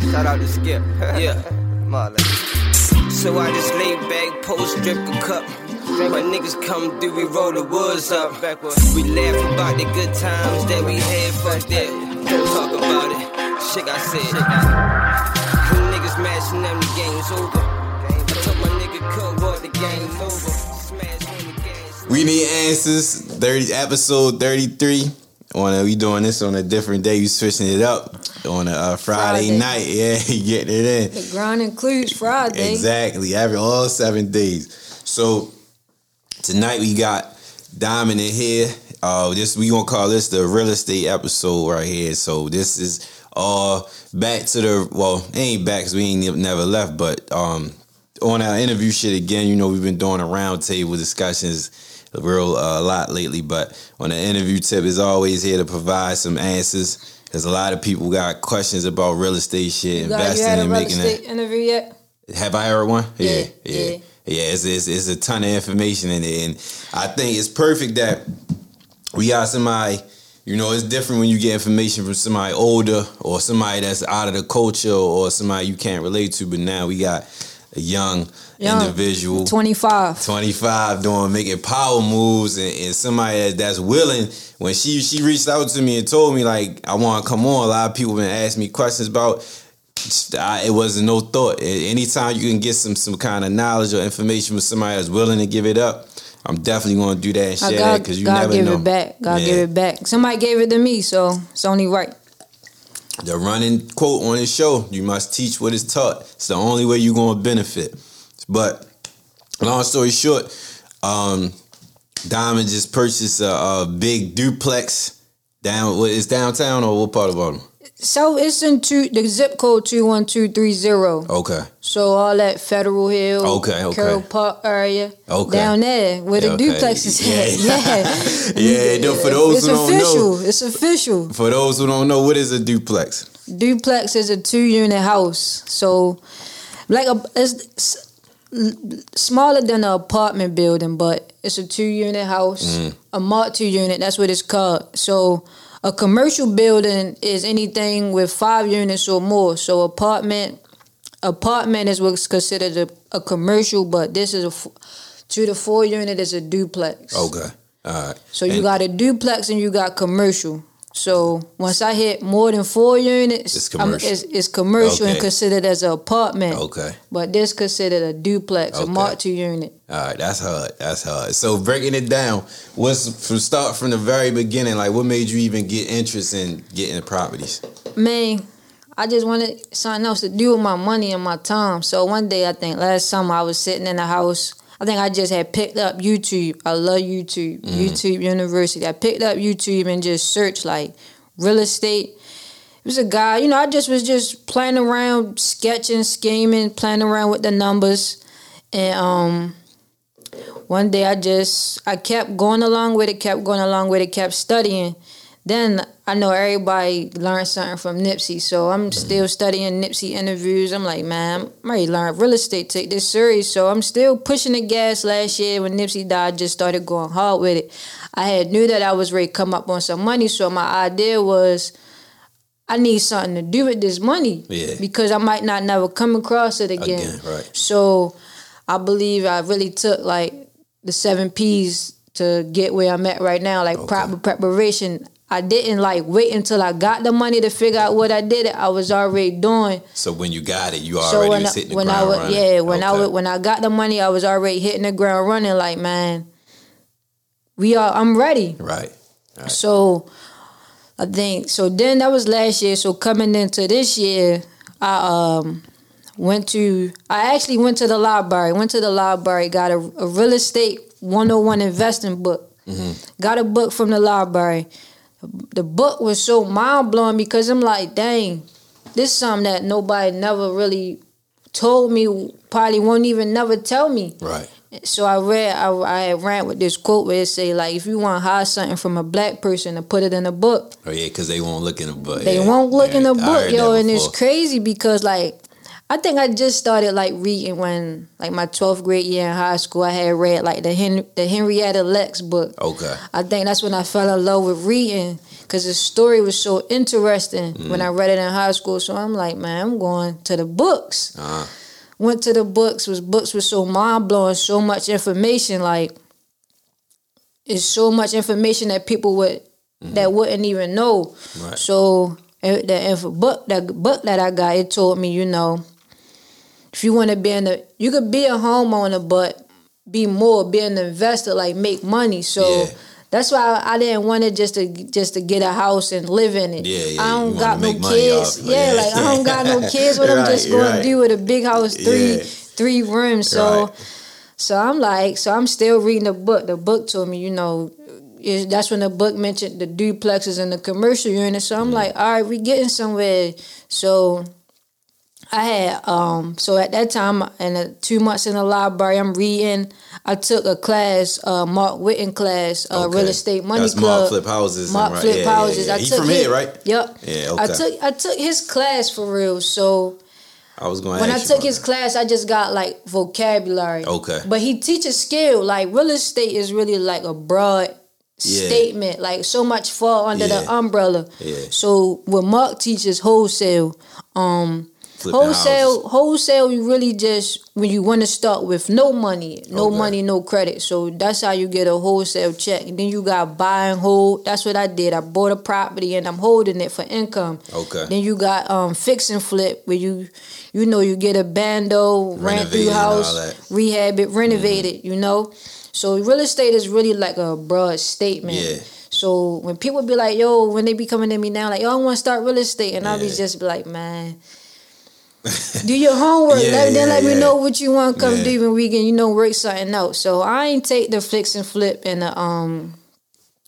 Shout out to Skip. Yeah. Marlon. So I just lay back, post, drip a cup. My niggas come through, we roll the woods up. We laugh about the good times that we had. Fuck that. Don't talk about it. Shit, I said. You niggas mashing them, the game's over. I told my nigga cut what the game's over. Smash when the game's We need answers. Thirty episode thirty three. On a, we doing this on a different day. We switching it up on a uh, Friday, Friday. night. Yeah, you getting it in. The grind includes Friday. Exactly. Every all seven days. So tonight we got Diamond in here. Uh, this we gonna call this the real estate episode right here. So this is all back to the well, ain't back because we ain't never left, but um, on our interview shit again. You know we've been doing a round table discussions real uh, a lot lately, but on the interview tip is always here to provide some answers. Cause a lot of people got questions about real estate shit, You, got, you investing had a and real making estate it. interview yet? Have I heard one? Yeah, yeah, yeah. yeah. It's, it's, it's a ton of information in it, and I think it's perfect that we got somebody. You know, it's different when you get information from somebody older or somebody that's out of the culture or somebody you can't relate to. But now we got a young, Young. individual, 25. 25 doing making power moves and, and somebody that, that's willing when she she reached out to me and told me like I want to come on a lot of people been asking me questions about I, it wasn't no thought anytime you can get some some kind of knowledge or information from somebody that's willing to give it up I'm definitely going to do that and share got, that because you God never give know it back. God Yeah. give it back. Somebody gave it to me, so it's only right. The running quote on his show you must teach what is taught it's the only way you're going to benefit but long story short um diamond just purchased a, a big duplex down what is downtown or what part of Baltimore? So it's in two, the zip code 21230. okay So all that Federal Hill, Okay, okay. Carroll Park area, Okay. down there where the okay. duplexes. Yeah. Yeah, Yeah, for those it's who don't know- It's official. for those who don't know what is a duplex Duplex is a two unit house. So, like a it's, smaller than an apartment building, but it's a two unit house, Mm. a multi unit. That's what it's called. So, a commercial building is anything with five units or more. So, apartment apartment is what's considered a, a commercial, but this is a f- two to four unit is a duplex. okay all right So you got a duplex and you got commercial. So once I hit more than four units, It's commercial. it's, it's commercial and considered as an apartment. okay But this considered a duplex, a Okay. multi-unit. All right, that's hard. That's hard. So breaking it down, what's from start from the very beginning? Like, what made you even get interest in getting the properties? Man, I just wanted something else to do with my money and my time. So one day, I think last summer, I was sitting in the house. I think I just had picked up YouTube. I love YouTube, Mm-hmm. YouTube University. I picked up YouTube and just searched like real estate. It was a guy, you know, I just was just playing around, sketching, scheming, playing around with the numbers. And um one day I just I kept going along with it, kept going along with it, kept studying. Then I know everybody learned something from Nipsey, so I'm mm-hmm. still studying Nipsey interviews. I'm like, man, I'm ready to learn real estate, take this serious. So I'm still pushing the gas. Last year when Nipsey died, I just started going hard with it. I had knew that I was ready to come up on some money, so my idea was I need something to do with this money Yeah. because I might not never come across it again. Again, right. So I believe I really took like the seven P's to get where I'm at right now, like Okay. proper preparation. I didn't like wait until I got the money to figure out what I did. It I was already doing. So when you got it, you So already when was hitting the when I ground was running. yeah when I Okay. was, when I got the money, I was already hitting the ground running. Like man, we are. I'm ready. right. Right. So I think so. Then that was last year. So coming into this year, I um went to. I actually went to the library. Went to the library. Got a, a real estate 101 investing book. Got a book from the library. The book was so mind blowing because I'm like, dang, this is something that nobody never really told me. Probably won't even never tell me. Right. So I read, I, I ran with this quote where it say like, if you want to hide something from a black person to put it in a book, Oh yeah, because they won't look in the book. they yeah. won't look in Yeah, the I book, yo, and it's crazy because like, I think I just started like reading when like my twelfth grade year in high school. I had read like the Hen- the Henrietta Lacks book. Okay. I think that's when I fell in love with reading because the story was so interesting when I read it in high school. So I'm like, man, I'm going to the books. Uh-huh. Went to the books. Was books were so mind blowing. So much information. Like it's so much information that people would that wouldn't even know. Right. So eh, the book that book that I got it told me, you know, if you want to be in the, you could be a homeowner, but be more, be an investor, like make money. So Yeah. that's why I, I didn't want it just to just to get a house and live in it. Yeah, yeah, I don't got no kids. yeah, like I don't got no kids. What I'm just going right. to do with a big house, three Yeah. three rooms. So. Right. So I'm like, so I'm still reading the book. The book told me, you know, is that's when the book mentioned the duplexes and the commercial units. So I'm like, all right, we getting somewhere. So I had um so at that time the two months in the library, I'm reading. I took a class, uh, Mark Witten class, uh, Okay. real estate money That's club. Mark Flip Houses. Mark right. Flip yeah, yeah, houses. Yeah, I He took from his, here, right? Yep. Yeah, Okay. I took I took his class for real. So I was going. when I took his that. class, I just got like vocabulary. Okay. But he teaches skill. Like real estate is really like a broad Yeah. statement. Like so much fall under the umbrella. Yeah. So when Mark teaches wholesale, um wholesale houses. wholesale you really just when you want to start with no money, no Okay. money, no credit. So that's how you get a wholesale check. And then you got buy and hold. That's what I did. I bought a property and I'm holding it for income. Okay. Then you got um fix and flip where you you know you get a bando, rent through house. Mm-hmm. rehab it, renovate it, you know? So real estate is really like a broad statement. Yeah. So when people be like, yo, when they be coming to me now, like, yo, I want to start real estate, and I'll be just be like, man, do your homework. Yeah, let, then yeah, let me know what you want to come Yeah. do, and we can, you know, work something out. So I ain't take the fix and flip and the um,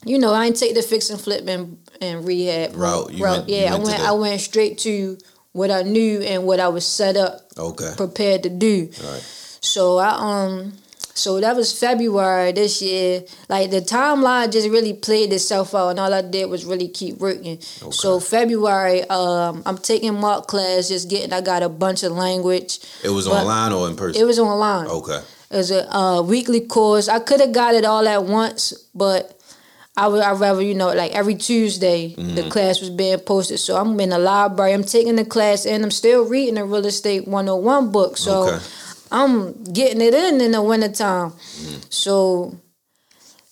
you know, I ain't take the fix and flip and and rehab Route. You went- yeah, went I went I went straight to what I knew and what I was set up Okay. prepared to do. Right. So I um so that was February this year. Like the timeline just really played itself out and all I did was really keep working. So February, um I'm taking Mark class, just getting I got a bunch of language. It was online or in person? It was online. okay. It was a uh, weekly course. I could have got it all at once, but I would I rather you know like every Tuesday the class was being posted. So I'm in the library. I'm taking the class and I'm still reading the real estate 101 book. So Okay. I'm getting it in in the wintertime. So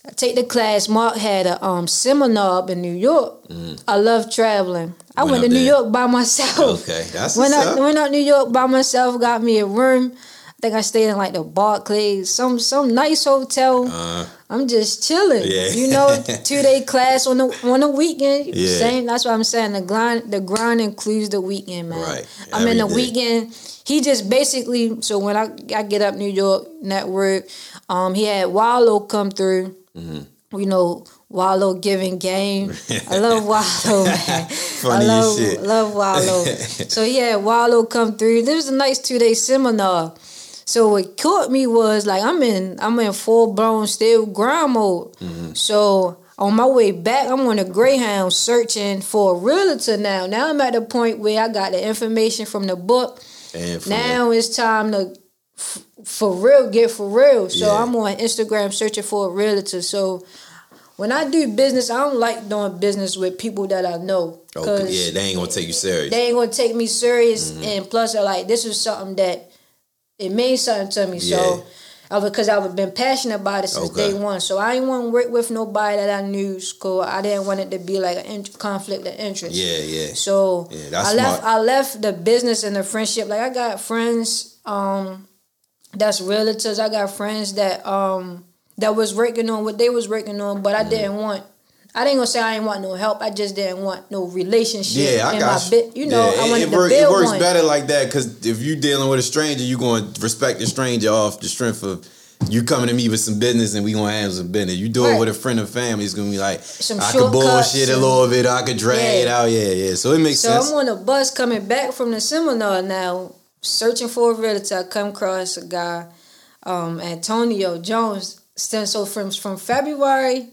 I take the class. Mark had a um, seminar up in New York. I love traveling. I Went went, to New there. York by myself. Okay. That's Went what's up. went out New York by myself, got me a room. I think I stayed in like the Barclays, some some nice hotel. Uh, I'm just chilling. Yeah. You know, two day class on the on the weekend. Yeah. Same. That's what I'm saying. The grind the grind includes the weekend, man. Right. I'm in the weekend. He just basically so when I I get up New York network, um, he had Wallo come through. Mm-hmm. You know, Wallo giving game. I love Wallo, man. Funny I love shit. love Wallo. so he had Wallo come through. There was a nice two day seminar. So what caught me was like I'm in I'm in full blown still grind mode. Mm-hmm. So on my way back, I'm on a Greyhound searching for a realtor now. Now I'm at the point where I got the information from the book. and Now it's time to f- for real get for real. So Yeah. I'm on Instagram searching for a realtor. So when I do business, I don't like doing business with people that I know. Okay. Yeah, they ain't gonna take you serious. they ain't gonna take me serious Mm-hmm. and plus like this is something that it means something to me Yeah. so I because I've been passionate about it since Okay. day one so I didn't want to work with nobody that I knew school I didn't want it to be like a in- conflict of interest yeah, yeah. so Yeah, I left smart. I left the business and the friendship like I got friends um that's realtors I got friends that um that was working on what they was working on but I Mm. didn't want I didn't gonna say I didn't want no help. I just didn't want no relationship Yeah, I in got my you. bit. You know, Yeah, I it- wanted it, to work- build it works one. better like that because if you're dealing with a stranger, you're going to respect the stranger off the strength of you coming to me with some business and we gonna handle some business. You do it with a friend or family, it's gonna be like Some I could bullshit a little bit, I could drag Yeah. it out. Yeah, yeah. So it makes So sense. So I'm on a bus coming back from the seminar now, searching for a realtor. I come across a guy, um, Antonio Jones. So from from February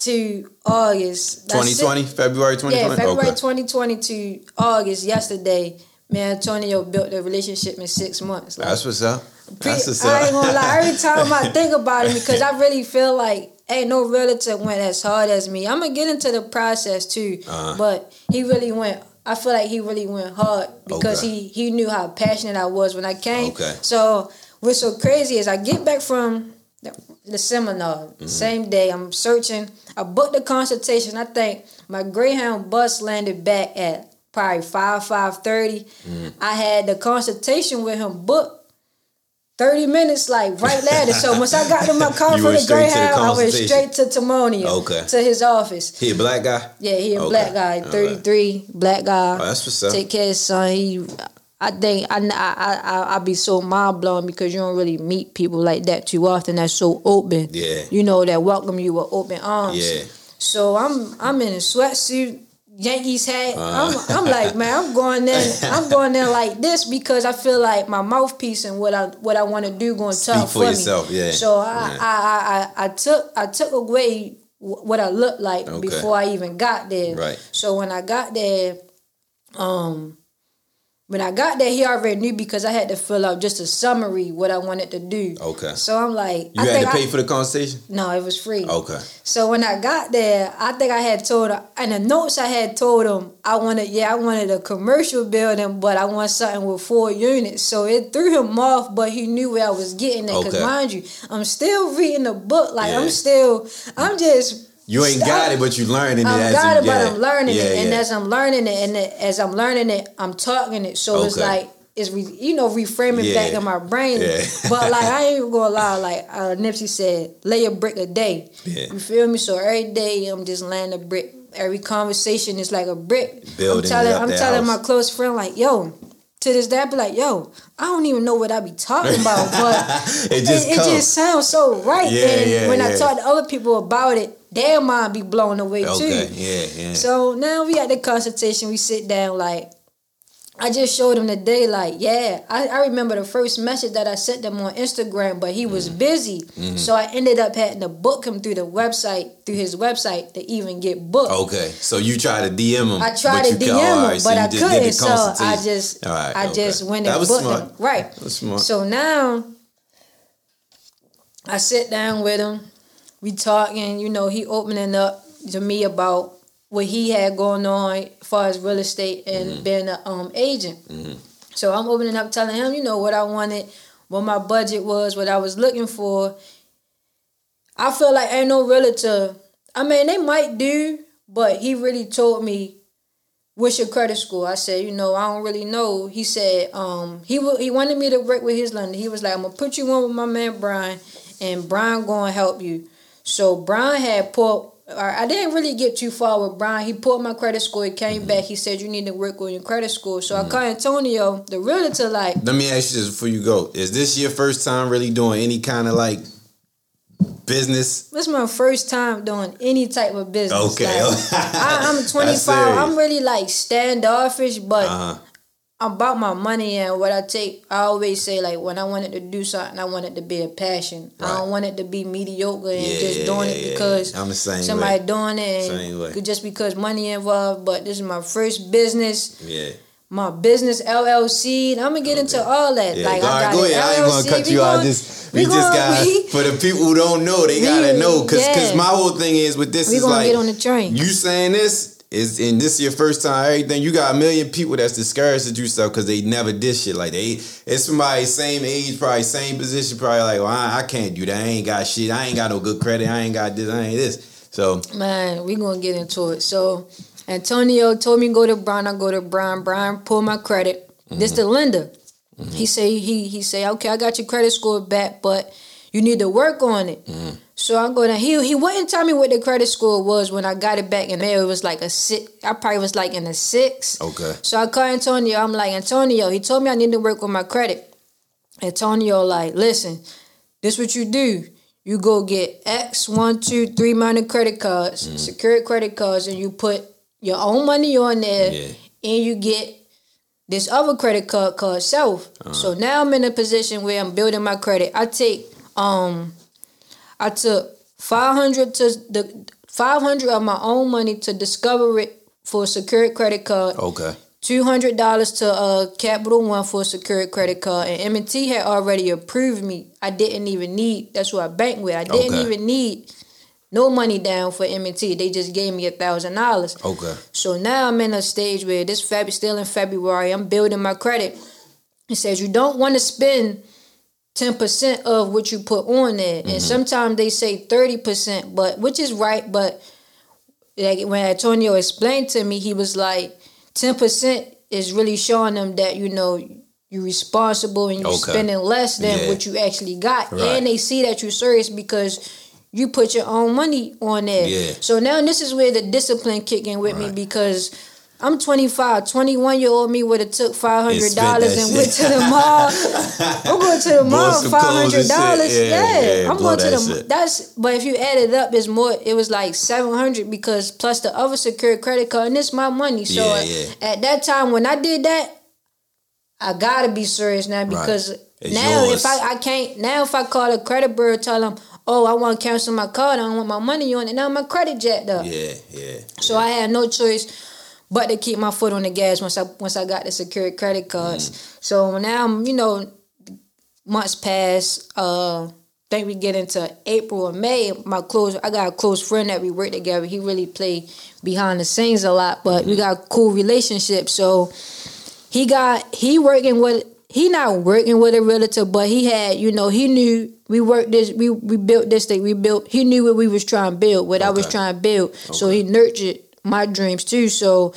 to August. that's it. 2020, February 2020. Yeah, February okay. 2020 to August yesterday. me and Antonio built a relationship in six months. Like, That's what's up. That's what's up. I ain't gonna lie. Every time I think about it, because I really feel like ain't no relative went as hard as me. I'm gonna get into the process too, Uh-huh. but he really went. I feel like he really went hard because Okay. he he knew how passionate I was when I came. Okay. So what's so crazy is I get back from the, seminar Mm-hmm. same day. I'm searching. I booked the consultation. I think my Greyhound bus landed back at probably five five thirty. Mm-hmm. I had the consultation with him booked 30 minutes, like right later. So once I got in my car for the straight to the Greyhound, I went straight to Timonium, Okay. to his office. He a black guy? Yeah, he a Okay. black guy, All 33, black guy. Oh, that's what's up. Take care of his son. He, I think I I I I be so mind blown because you don't really meet people like that too often. That's so open. Yeah. You know that welcome you with open arms. Yeah. So I'm I'm in a sweatsuit, Yankees hat. Uh. I'm I'm like man, I'm going there. I'm going there like this because I feel like my mouthpiece and what I what I want to do going to talk for for yourself, me. yeah. So I, Yeah. I, I I I took I took away what I looked like Okay. before I even got there. Right. So when I got there, um. When I got there, he already knew because I had to fill out just a summary what I wanted to do. Okay. So I'm like, You I had think to pay I, for the consultation? no, it was free. Okay. So when I got there, I think I had told her, and the notes I had told him, I wanted, yeah, I wanted a commercial building, but I want something with four units. So it threw him off, but he knew where I was getting at. Because Okay. mind you, I'm still reading the book. Like Yeah. I'm still, I'm just. You ain't got it, but you learning it I'm as got you it, but. I'm learning yeah, it, and as I'm learning it, and it- as I'm learning it, I'm talking it. So it's like it's re, you know reframing Yeah. back in my brain. Yeah. but like I ain't even gonna lie, like uh, Nipsey said, lay a brick a day. Yeah. You feel me? So every day I'm just laying a brick. Every conversation is like a brick. Building I'm telling, I'm telling house. my close friend like, yo. To this day, I be like, yo, I don't even know what I be talking about, but It just it, it just sounds so right. Yeah, and yeah, when I talk to other people about it, their mind be blown away too. Yeah, yeah. So now we at the consultation, we sit down like I just showed him the day, like, yeah. I, I remember the first message that I sent them on Instagram, but he was Mm-hmm. busy. So I ended up having to book him through the website, through his website to even get booked. Okay, so you try to DM him. I tried to DM him, alright, so but I just did the couldn't. So I just, I okay. just went That and was booked smart. him. Right. That was smart. So now I sit down with him. We talking. You know, he opening up to me about what he had going on as far as real estate and Mm-hmm. being an um, agent. So I'm opening up, telling him, you know, what I wanted, what my budget was, what I was looking for. I feel like ain't no realtor. I mean, they might do, but he really told me, "What's your credit score?" I said, "You know, I don't really know." He said, "Um, he wa- he wanted me to work with his lender. He was like, I'm gonna put you on with my man Brian, and Brian gonna help you." So Brian had pulled. I didn't really get too far with Brian. He pulled my credit score. He came back. He said, "You need to work on your credit score." So I called Antonio, the realtor, like, Let me ask you this before you go. Is this your first time really doing any kind of like business? This is my first time doing any type of business. Okay. Like, I, I'm 25. I'm really like standoffish, but Uh-huh. About my money and what I take. I always say like when I wanted to do something, I want it to be a passion. I don't want it to be mediocre and Yeah, just doing yeah, it yeah. because I'm the same somebody way. doing it and just because money involved. But this is my first business. Yeah. My business LLC, and I'm gonna get into all that. Yeah, like go, I ahead, got go ahead. I ain't gonna LLC. cut We you out. Just we, we just got for the people who don't know, they gotta know because yeah. my whole thing is with this We is gonna like get on the train. you saying this is and this is your first time everything you got a million people that's discouraged to do stuff because they never did shit like they it's somebody same age probably same position probably like well I, I can't do that I ain't got shit I ain't got no good credit I ain't got this I ain't this so Man, we gonna get into it. So Antonio told me go to Brian. I go to Brian. Brian pull my credit. This mm-hmm. the lender. Mm-hmm. He say he he say okay, I got your credit score back, but you need to work on it. So I'm going to, He he wouldn't tell me what the credit score was when I got it back in mail. It was like a six. I probably was like in a six. okay So I call Antonio. I'm like, Antonio, he told me I need to work on my credit. Antonio, like, listen, this what you do. You go get X, one, two, three minor credit cards, Mm-hmm. secured credit cards, and you put your own money on there, Yeah. and you get this other credit card called self. Uh-huh. So now I'm in a position where I'm building my credit. I take um I took five hundred to the five hundred of my own money to discover it for a secured credit card. okay two hundred dollars to uh Capital One for a secured credit card, and M&T had already approved me. I didn't even need. That's who I bank with. I didn't Okay. even need no money down for M&T. They just gave me a thousand dollars. Okay. So now I'm in a stage where this Feb still in February. I'm building my credit. It says you don't want to spend ten percent of what you put on there, and mm-hmm. sometimes they say thirty percent, but which is right. But like when Antonio explained to me, he was like ten percent is really showing them that you know you're responsible and you're Okay. spending less than Yeah. what you actually got, Right. and they see that you're serious because you put your own money on there. Yeah. So now this is where the discipline kick in with me because I'm 25. 21 year old me would have took $500 that and went to the mall. I'm going to the mall, five hundred dollars. Yeah, Yeah, yeah, I'm going to that the. shit. That's but if you add it up, it's more. It was like seven hundred because plus the other secured credit card, and it's my money. So Yeah, at- yeah. at that time when I did that, I gotta be serious now because It's now yours. if I I can't now if I call a credit bureau tell them oh I want to cancel my card I don't want my money on it now my credit jacked up. Yeah, yeah. So I had no choice but to keep my foot on the gas once I once I got the secured credit cards. So now I'm you know months pass. Uh, think we get into April or May. My close I got a close friend that we work together. He really play behind the scenes a lot, but we got a cool relationship. So he got he working with he not working with a realtor, but he had you know he knew we worked this we we built this thing we built. He knew what we was trying to build, what I was trying to build. So he nurtured my dreams too. So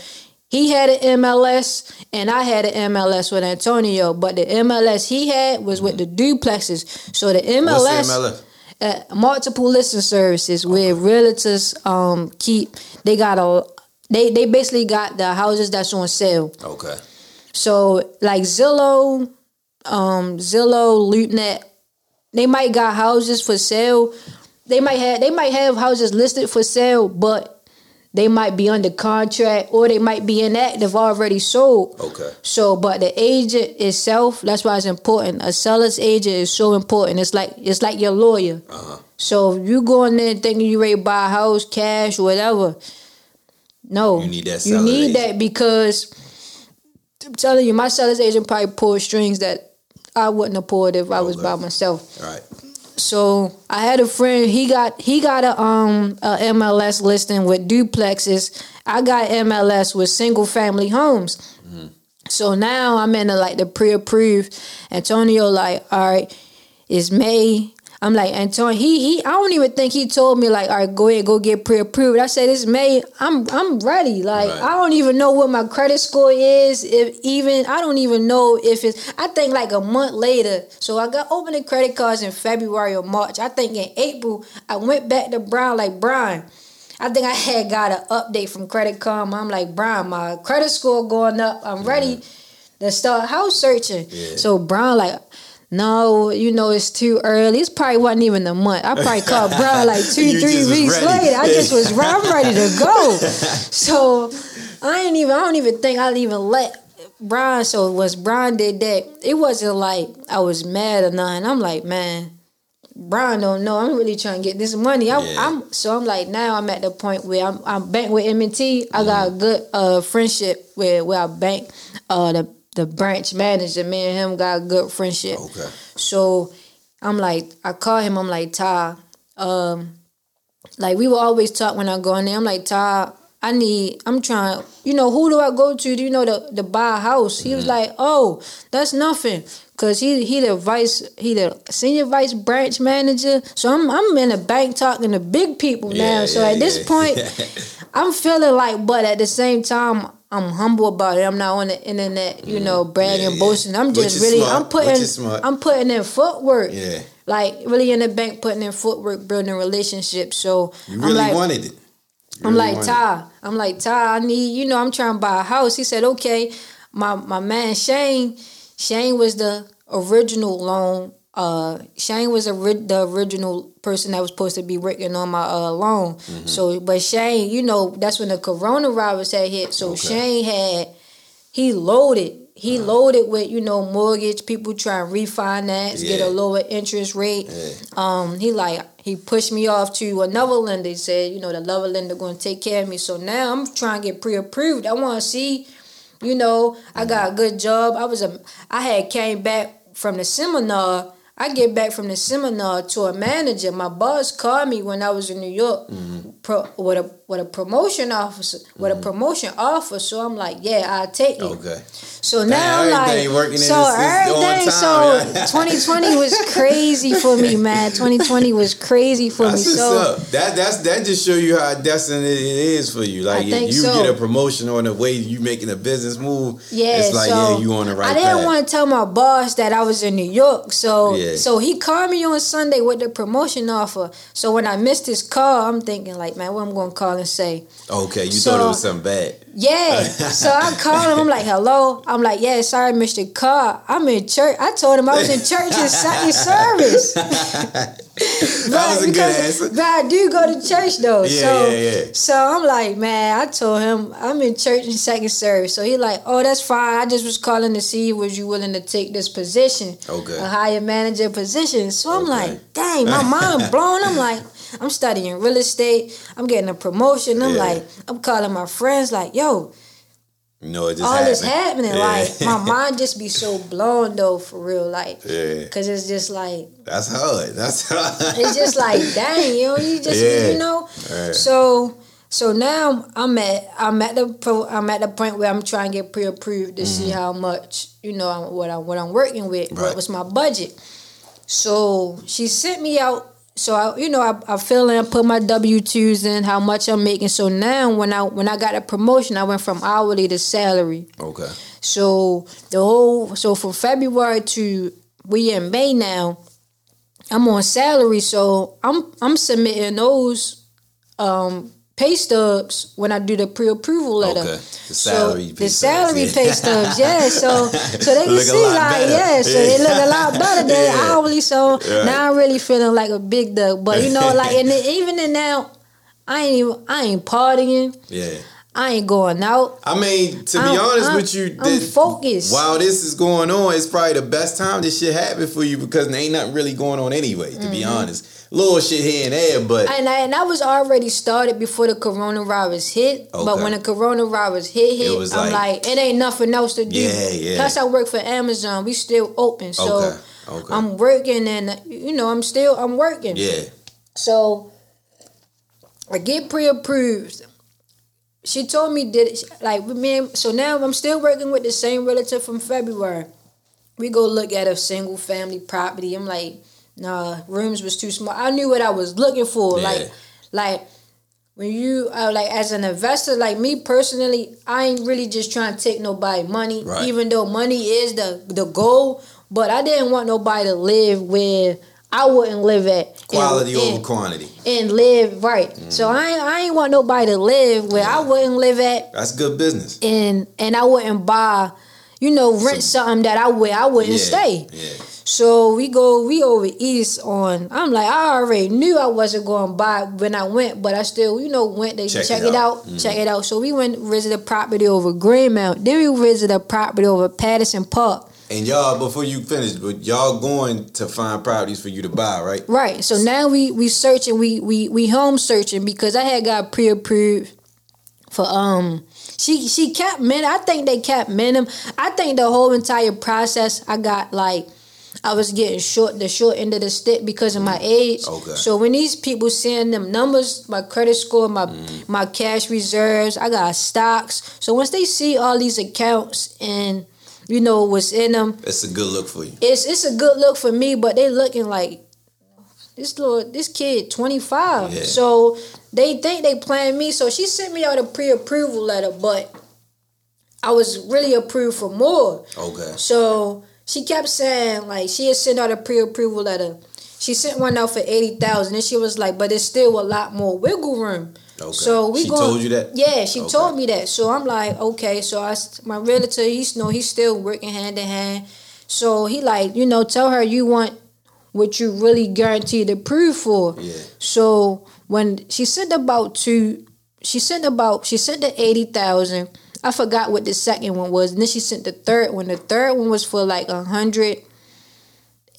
he had an MLS and I had an MLS with Antonio, but the MLS he had was with the duplexes. So the MLS, the MLS? uh, multiple listing services where realtors um keep they got a they they basically got the houses that's on sale. Okay. So like Zillow, um, Zillow, LoopNet, they might got houses for sale. They might have they might have houses listed for sale, but they might be under contract or they might be inactive already sold. Okay. So, but the agent itself, that's why it's important. A seller's agent is so important. It's like it's like your lawyer. Uh-huh. So if you go in there thinking you ready to buy a house, cash, whatever, no, You need that You need agent. that because I'm telling you, my seller's agent probably pulled strings that I wouldn't have pulled if I was Okay. by myself. All right. So I had a friend. He got he got a um a MLS listing with duplexes. I got MLS with single family homes. So now I'm in the like the pre-approved. Antonio like, all right, it's May. I'm like Antonio. He he. I don't even think he told me like, all right, go ahead, go get pre-approved. I said it's May. I'm I'm ready. Like Right. I don't even know what my credit score is. If even I don't even know if it's. I think like a month later. So I got opening credit cards in February or March. I think in April I went back to Brown like Brian. I think I had got an update from Credit Karma. I'm like, Brian, my credit score going up. I'm ready to start house searching. Yeah. So Brian like, no, you know it's too early. It's probably wasn't even a month. I probably called Brian like two, three weeks later. I just was I'm ready to go. So I ain't even. I don't even think I'd even let. Brian, so was Brian did that. It wasn't like I was mad or nothing. I'm like, man, Brian don't know. I'm really trying to get this money. I, Yeah. I'm so I'm like now I'm at the point where I'm I'm bank with M&T. I got a good uh friendship where where I bank. Uh the the branch manager, me and him got a good friendship. Okay. So I'm like, I call him. I'm like, Ty, um, like we will always talk when I go in there. I'm like, Ty, I need. I'm trying. You know, who do I go to? Do you know the the buy a house? He was like, oh, that's nothing. Cause he he the vice he the senior vice branch manager. So I'm I'm in the bank talking to big people now. So yeah, at this yeah. point, I'm feeling like, but at the same time, I'm humble about it. I'm not on the internet, you mm. know, bragging. Yeah, yeah. boasting. I'm just really, smart, I'm putting. I'm putting in footwork. Yeah. Like really in the bank, putting in footwork, building relationships. So You I'm really like, wanted it. You I'm really like Ty. I'm like Ty. I need you know. I'm trying to buy a house. He said okay. My my man Shane. Shane was the original loan. Uh, Shane was a ri- the original person that was supposed to be working on my uh, loan. Mm-hmm. So, but Shane, you know, that's when the coronavirus had hit. So Okay. Shane had he loaded. He Uh-huh. loaded with you know mortgage people trying to refinance, get a lower interest rate. Yeah. Um, he like he pushed me off to another lender. He said, you know, the lower lender going to take care of me. So now I'm trying to get pre-approved. I want to see You know, I got a good job. I was a I had came back from the seminar. I get back from the seminar to a manager. My boss called me when I was in New York mm-hmm. Pro, with a with a promotion officer with a mm-hmm. promotion offer. So I'm like, yeah, I'll take it. Okay. So now I'm like, working in so everything. So yeah. 2020 was crazy for me, man. 2020 was crazy for That's me. So up. That that's that just show you how destined it is for you. Like if you so. get a promotion on the way you making a business move, yeah, it's like so yeah, you on the right I didn't path. want to tell my boss that I was in New York. So Yeah. so he called me on Sunday with the promotion offer. So when I missed his call, I'm thinking like, man, what I'm gonna call and say? okay, you So- thought it was something bad. Yeah. so I called him. I'm like, hello. I'm like, yeah, sorry, Mr. Carr. I'm in church. I told him I was in church in second service. That was a good answer. But I do go to church though. Yeah, so, yeah, yeah. So I'm like, man, I told him I'm in church in second service. So he like, oh, that's fine. I just was calling to see was you willing to take this position, Okay. a higher manager position. So I'm Okay. like, dang, my mind blown. I'm like, I'm studying real estate. I'm getting a promotion. I'm Yeah. like, I'm calling my friends like, yo, no, it just all happened. this happening. Yeah. Like my mind just be so blown though, for real. Like, Yeah. cause it's just like That's hard. That's hard. it's just like dang, you know, you just Yeah. you know. Right. So so now I'm at I'm at the pro, I'm at the point where I'm trying to get pre-approved to see how much you know what I'm- what I'm working with. Mm-hmm. Right. What was my budget? So she sent me out. So I, you know, I, I fill in, put my W twos in, how much I'm making. So now, when I when I got a promotion, I went from hourly to salary. okay. So the whole so from February to we in May now, I'm on salary, so I'm I'm submitting those um pay stubs when I do the pre-approval letter. Okay. The salary so pay the stubs, salary yeah. pay stubs, yeah. So so they can Look see like better. yeah, so they look a lot better than Yeah. hourly. So Right. now I'm really feeling like a big duck. But you know, like and even in now, I ain't even, I ain't partying. Yeah. I ain't going out. I mean, to be I'm- honest I'm- with you, I'm this- focused. While this is going on, it's probably the best time this shit happen for you because there ain't nothing really going on anyway. To be mm-hmm. honest, little shit here and there, but And I, and I was already started before the coronavirus hit. But when the coronavirus hit, hit, I'm like- like, it ain't nothing else to do. Yeah, yeah. Plus, I work for Amazon. We still open, so Okay, okay. I'm working, and you know, I'm still I'm working. yeah, So I get pre-approved. She told me did it like with me. and- So now I'm still working with the same relative from February. We go look at a single family property. I'm like, nah, rooms was too small. I knew what I was looking for. Yeah. Like, like when you uh, like as an investor, like me personally, I ain't really just trying to take nobody money. Right. Even though money is the the goal, but I didn't want nobody to live where I wouldn't live at. quality And- over and- quantity. and live right. So I ain't, I ain't want nobody to live where I wouldn't live at, That's good business. and and I wouldn't buy, you know, rent something that I where I wouldn't Yeah, stay. yeah. So we go we over east on. I'm like I already knew I wasn't going buy when I went, but I still you know went to Check check, it it out. out, check it out. So we went visit a property over Greenmount. Then we visit a property over Patterson Park. And y'all, before you finish, but y'all going to find properties for you to buy, right? Right. So now we we searching we we we home searching because I had got pre approved for um she she kept min I think they kept minimum. I think the whole entire process I got like I was getting short the short end of the stick because of my mm. age. Okay. So when these people send them numbers, my credit score, my mm. my cash reserves, I got stocks. So once they see all these accounts and you know what's in them, It's a good look for you. it's it's a good look for me, but they looking like this little this kid twenty five. Yeah. So they think they playing me. So she sent me out a pre approval letter, but I was really approved for more. Okay. So she kept saying like she had sent out a pre approval letter. She sent one out for eighty thousand, and she was like, "But it's still a lot more wiggle room." Okay. So we She going, told you that? Yeah, she Okay. told me that. So I'm like, okay. So I, my relative, he's no, he's still working hand in hand. So he like, you know, tell her you want what you really guaranteed to prove for. Yeah. So when she sent about two, she sent about she sent the eighty thousand. I forgot what the second one was, and then she sent the third one. The third one was for like a hundred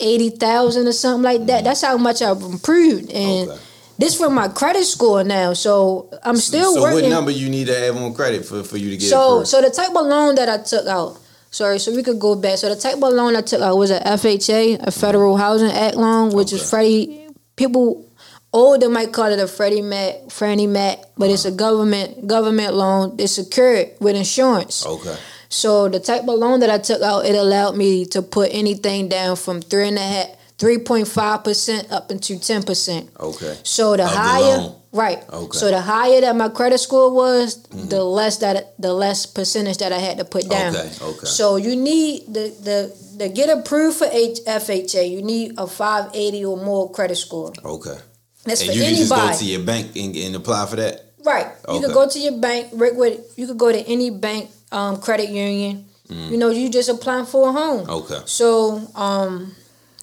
eighty thousand or something like that. Mm-hmm. That's how much I've improved, and Okay. this for my credit score now. So I'm still working. so working. what number you need to have on credit for, for you to get So approved? so the type of loan that I took out. Sorry, so we could go back. So the type of loan I took out was a FHA, a Federal Housing Act loan, which is Okay. Freddie. People older might call it a Freddie Mac, Fannie Mac, but it's a uh-huh. government government loan. It's secured with insurance. okay. So the type of loan that I took out, it allowed me to put anything down from three and a half, three point five percent up into ten percent. Okay. So the Of the higher, loan. right? Okay. So the higher that my credit score was, mm-hmm. the less that the less percentage that I had to put down. Okay, okay. So you need the the the get approved for H, FHA. You need a five eighty or more credit score. Okay. That's And for you can anybody. just go to your bank and, and apply for that? Right. You Okay. could go to your bank, Rick with you could go to any bank, um, credit union. You know, you just applying for a home. Mm. Okay. So, um,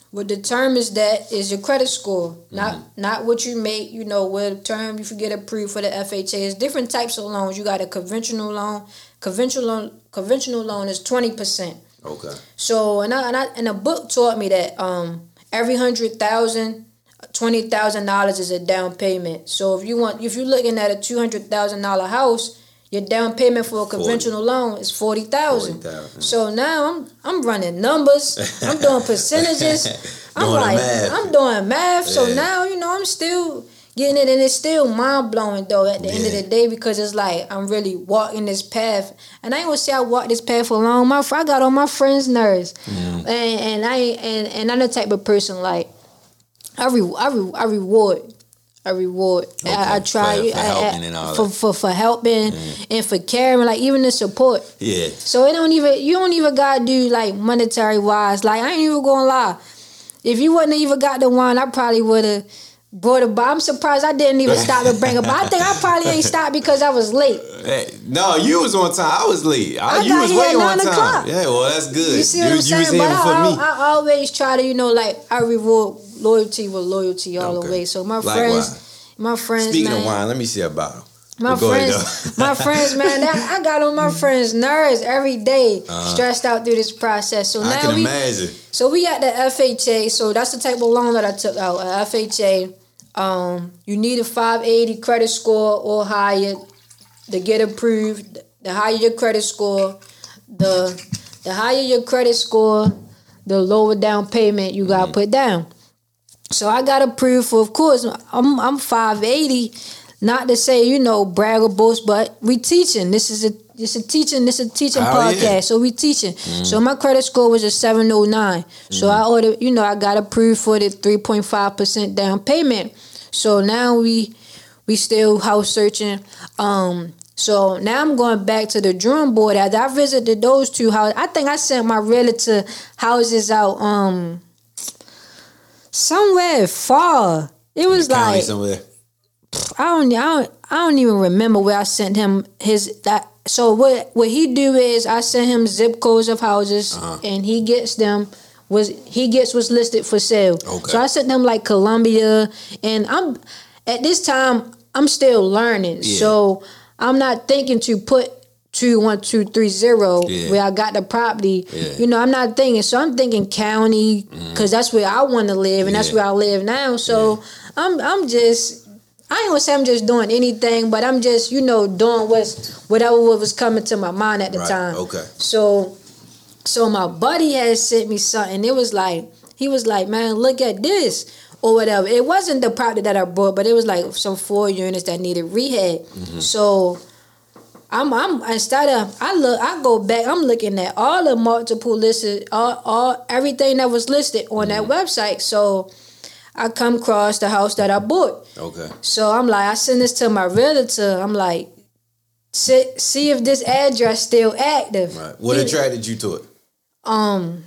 what determines that is your credit score, Mm-hmm. not not what you make. You know, what term you get approved for the FHA. Is different types of loans. You got a conventional loan. Conventional loan, conventional loan is twenty percent. Okay. So, and I, and I and a book taught me that um, every hundred thousand, twenty thousand dollars is a down payment. So if you want, if you're looking at a two hundred thousand dollar house, your down payment for a conventional loan is forty thousand. 40,000. So now I'm I'm running numbers. I'm doing percentages. I'm Doing like math. I'm doing math. So now you know I'm still getting it, and it's still mind blowing though at the end of the day because it's like I'm really walking this path, and I ain't gonna say I walked this path for long. My I got on my friends' nerves, and and I and and I'm the type of person like I re, I, re, I reward. I reward. I, I try For- for I- I- helping and all for. Mm. for for helping and for caring, like even the support. Yeah. So it don't even you don't even gotta do like monetary wise. Like I ain't even gonna lie. If you wouldn't have even got the one, I probably would have brought it. But I'm surprised I didn't even stop to bring it. But I think I probably ain't stopped because I was late. Hey, no, you was on time. I was late. I, I you got was here way on time. o'clock. Yeah, well, that's good. You see what I'm you saying? But I, I. I always try to, you know, like I reward loyalty with loyalty all Okay. the way. So my Likewise. friends, my friends, Speaking man, of wine, let me see a bottle. My ahead, friends, my friends, man, that, I got on my friends' nerves every day, stressed out through this process. So Uh-huh. I now can we, imagine. so we at the FHA. So that's the type of loan that I took out. At FHA, um, you need a 580 credit score or higher to get approved. The higher your credit score, the the higher your credit score, the lower down payment you got to put down. So I got approved for, of course, I'm I'm 580. Not to say you know brag or boast, but we teaching. This is a this a teaching. This is a teaching Oh, podcast. yeah. So we teaching. So my credit score was a 709. So I ordered, you know, I got approved for the 3.5 percent down payment. So now we we still house searching. Um, so now I'm going back to the drawing board. As I visited those two houses, I think I sent my realtor houses out. Um, somewhere far. It was like somewhere. I don't, I don't, I don't even remember where I sent him his that. So what what he do is I send him zip codes of houses, Uh-huh. and he gets them. Was he gets what's listed for sale? Okay. So I sent him like Columbia, and I'm at this time I'm still learning. Yeah. So I'm not thinking to put two one two three zero Yeah. where I got the property. Yeah. Mm-hmm. You know, I'm not thinking. So I'm thinking county because that's where I want to live, and that's where I live now. So I'm I'm just. I ain't gonna say I'm just doing anything, but I'm just, you know, doing what's whatever what was coming to my mind at the Right. time. Okay. So so my buddy had sent me something. It was like he was like, Man, look at this or whatever. It wasn't the property that I bought, but it was like some four units that needed rehab. Mm-hmm. So I'm I'm instead of I look I go back, I'm looking at all the multiple listed all all everything that was listed on that Mm-hmm. website. So I come across the house that I bought. Okay. So I'm like, I send this to my realtor. I'm like, see, see if this address still active. Right. What attracted you to it? um,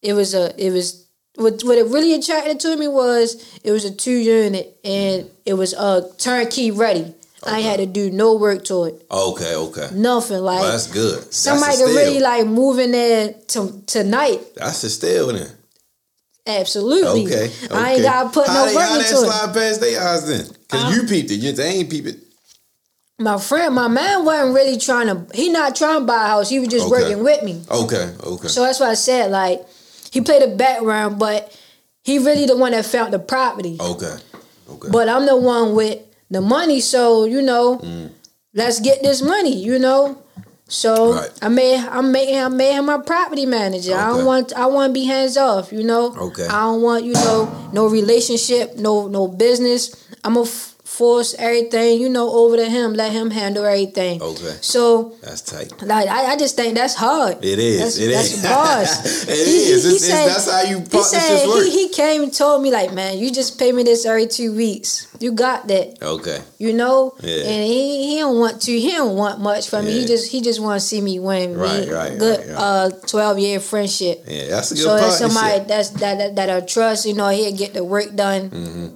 it was a, it was what what it really attracted to me was it was a two unit and it was a turnkey ready. I ain't had to do no work to it, Okay. Okay. nothing like. Well, that's good. That's Somebody a really like move in there to, tonight. That's a steal then. Absolutely. Okay. okay. I ain't gotta put how no they, work how that into it. slide past their eyes then? Because Uh, you peeped it. You, they ain't peep it. My friend, my man wasn't really trying to. He not trying to buy a house. He was just Okay. working with me. Okay. Okay. So that's why I said like he played a background, but he really the one that found the property. okay. Okay. But I'm the one with the money, so you know, Mm. let's get this money, you know. So Right. I made I made I made him my property manager. I don't want I want to be hands off, you know. Okay. I don't want you know no relationship, no no business. I'm f- force everything, you know, over to him. Let him handle everything. Okay. So That's tight. like I, I just think that's hard. It is. That's, it that's is. boss. It is. It's- it's- that's how you he partnerships said work. he, he came and told me like, man, you just pay me this every two weeks. You got that, Okay. you know. Yeah. And he, he don't want to. He don't want much from me. He just he just want to see me win. Right, We- right, Good right, right. uh twelve year friendship. Yeah, that's a good So partnership. somebody that's that that, that I trust, you know, he'll get the work done. Mm-hmm.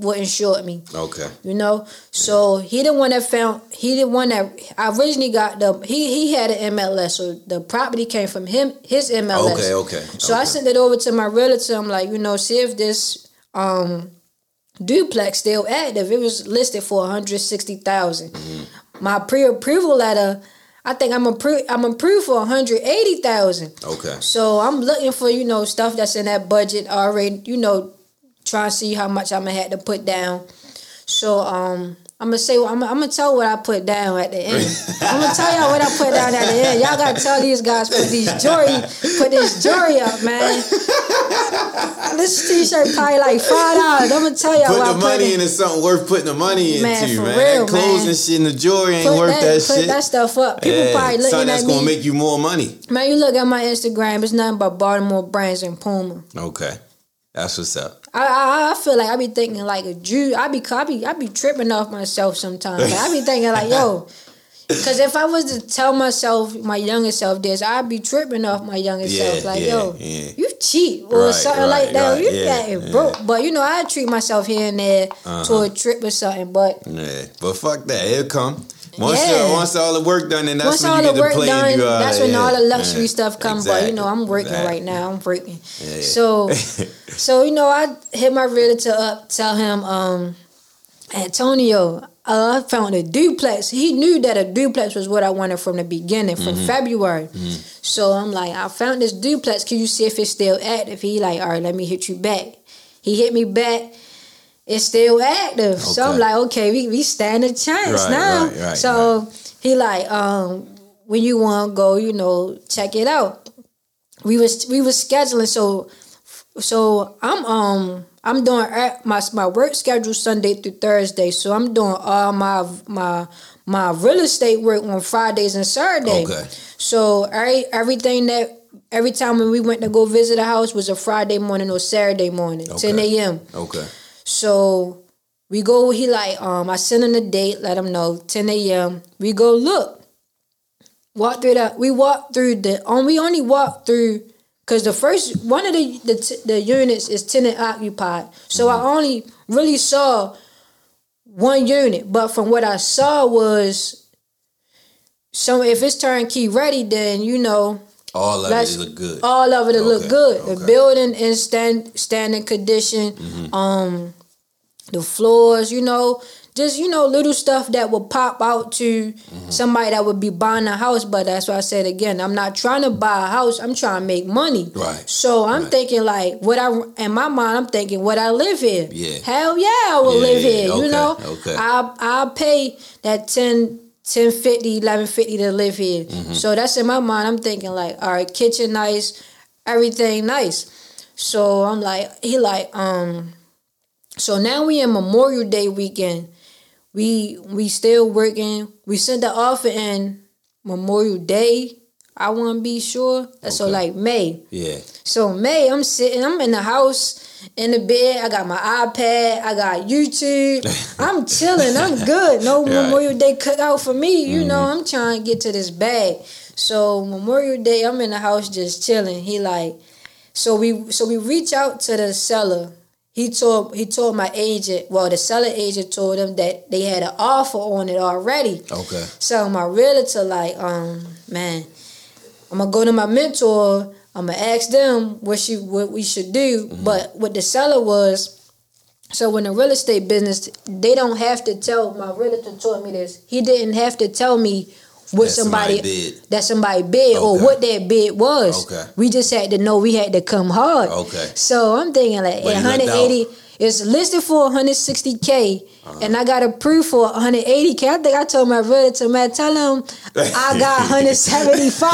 Wouldn't short me okay. you know. So he the one that found he the one that I originally got the he he had an MLS, so the property came from him his MLS. Okay, okay. So I sent it over to my realtor. I'm like, you know, see if this um duplex still active. It was listed for 160,000. Mm-hmm. My pre-approval letter, I think I'm approved. I'm approved for 180,000. Okay. So I'm looking for you know stuff that's in that budget already. You know, trying to see how much I'm gonna have to put down. So um, I'm gonna say I'm, I'm gonna tell what I put down at the end. I'm gonna tell y'all what I put down at the end. Y'all gotta tell these guys put these jewelry, put this jewelry up, man. This t-shirt probably like five dollars. I'm gonna tell y'all Put what the I put money in. into something worth putting the money Man, into, for man. real, clothes man. and shit and the jewelry ain't Put worth that, that, put shit. that stuff up. People Yeah, probably looking something that's at gonna me. make you more money. man, you look at my Instagram. It's nothing but Baltimore brands and Puma. Okay. That's what's up. I, I I feel like I be thinking like a Jew. I be I be I be tripping off myself sometimes. Like, I be thinking like yo, because if I was to tell myself my younger self this, I'd be tripping off my younger Yeah, self. Like yeah, yo, yeah. you cheat or Right, something right, like that. right, you yeah, got it broke. But you know I treat myself here and there Uh-huh. to a trip or something. But Yeah. But fuck that. It'll come. Once, Yeah. the, once all the work done, then that's once when all you the get work to play done, you uh, that's when yeah, all the luxury yeah. stuff comes. But you know I'm working Exactly. right now. I'm working. Yeah. So so you know I hit my realtor up, tell him, um, Antonio, uh, I found a duplex. He knew that a duplex was what I wanted from the beginning, from Mm-hmm. February. So I'm like, I found this duplex. Can you see if it's still active? He like, all right, let me hit you back. He hit me back. It's still active. So I'm like, okay, we, we stand a chance Right, now. right, right, so he like, um, when you want to go, you know, check it out. We was we was scheduling so so I'm um I'm doing my my work schedule Sunday through Thursday. So I'm doing all my my my real estate work on Fridays and Saturdays. Okay. So every everything that every time when we went to go visit a house was a Friday morning or Saturday morning, ten a.m. Okay. So we go. He like um I send him the date. Let him know ten a.m. We go look. Walk through that. We walk through the. On we only walk through because the first one of the the, t- the units is tenant occupied. So I only really saw one unit, but from what I saw was. So if it's turnkey ready, then you know All of it look good. all of it will look good. The okay. Mm-hmm. building in stand standing condition. Um, the floors, you know, just you know, little stuff that will pop out to Mm-hmm. somebody that would be buying a house. But that's why I said again, I'm not trying to buy a house. I'm trying to make money. Right. So I'm Right. thinking like, what I in my mind, I'm thinking, would I live here? Yeah. Hell yeah, I will Yeah, live yeah, here. okay, You know, okay. I i'll pay that 10 1050 1150 to live here Mm-hmm. so that's in my mind i'm thinking like all right kitchen nice everything nice so i'm like he like um so now we in memorial day weekend we we still working we sent the offer in memorial day i want to be sure so like may yeah. so May, I'm sitting, I'm in the house, in the bed. I got my iPad, I got YouTube. I'm chilling, I'm good. No Right. Memorial Day cookout for me. You mm-hmm. know, I'm trying to get to this bag. So Memorial Day, I'm in the house just chilling. He like, so we so we reach out to the seller. He told he told my agent, well, the seller agent told him that they had an offer on it already. Okay. So my realtor like, um, man, I'm gonna go to my mentor. I'm gonna ask them what she what we should do. Mm-hmm. But what the seller was, so when the real estate business, they don't have to tell. My realtor told me this. He didn't have to tell me what That somebody somebody, bid. that somebody bid or what that bid was. Okay. We just had to know we had to come hard. Okay. So I'm thinking like But 180. It's listed for 160k, and I got approved for 180k. I think I told my realtor, man, tell him I got 175.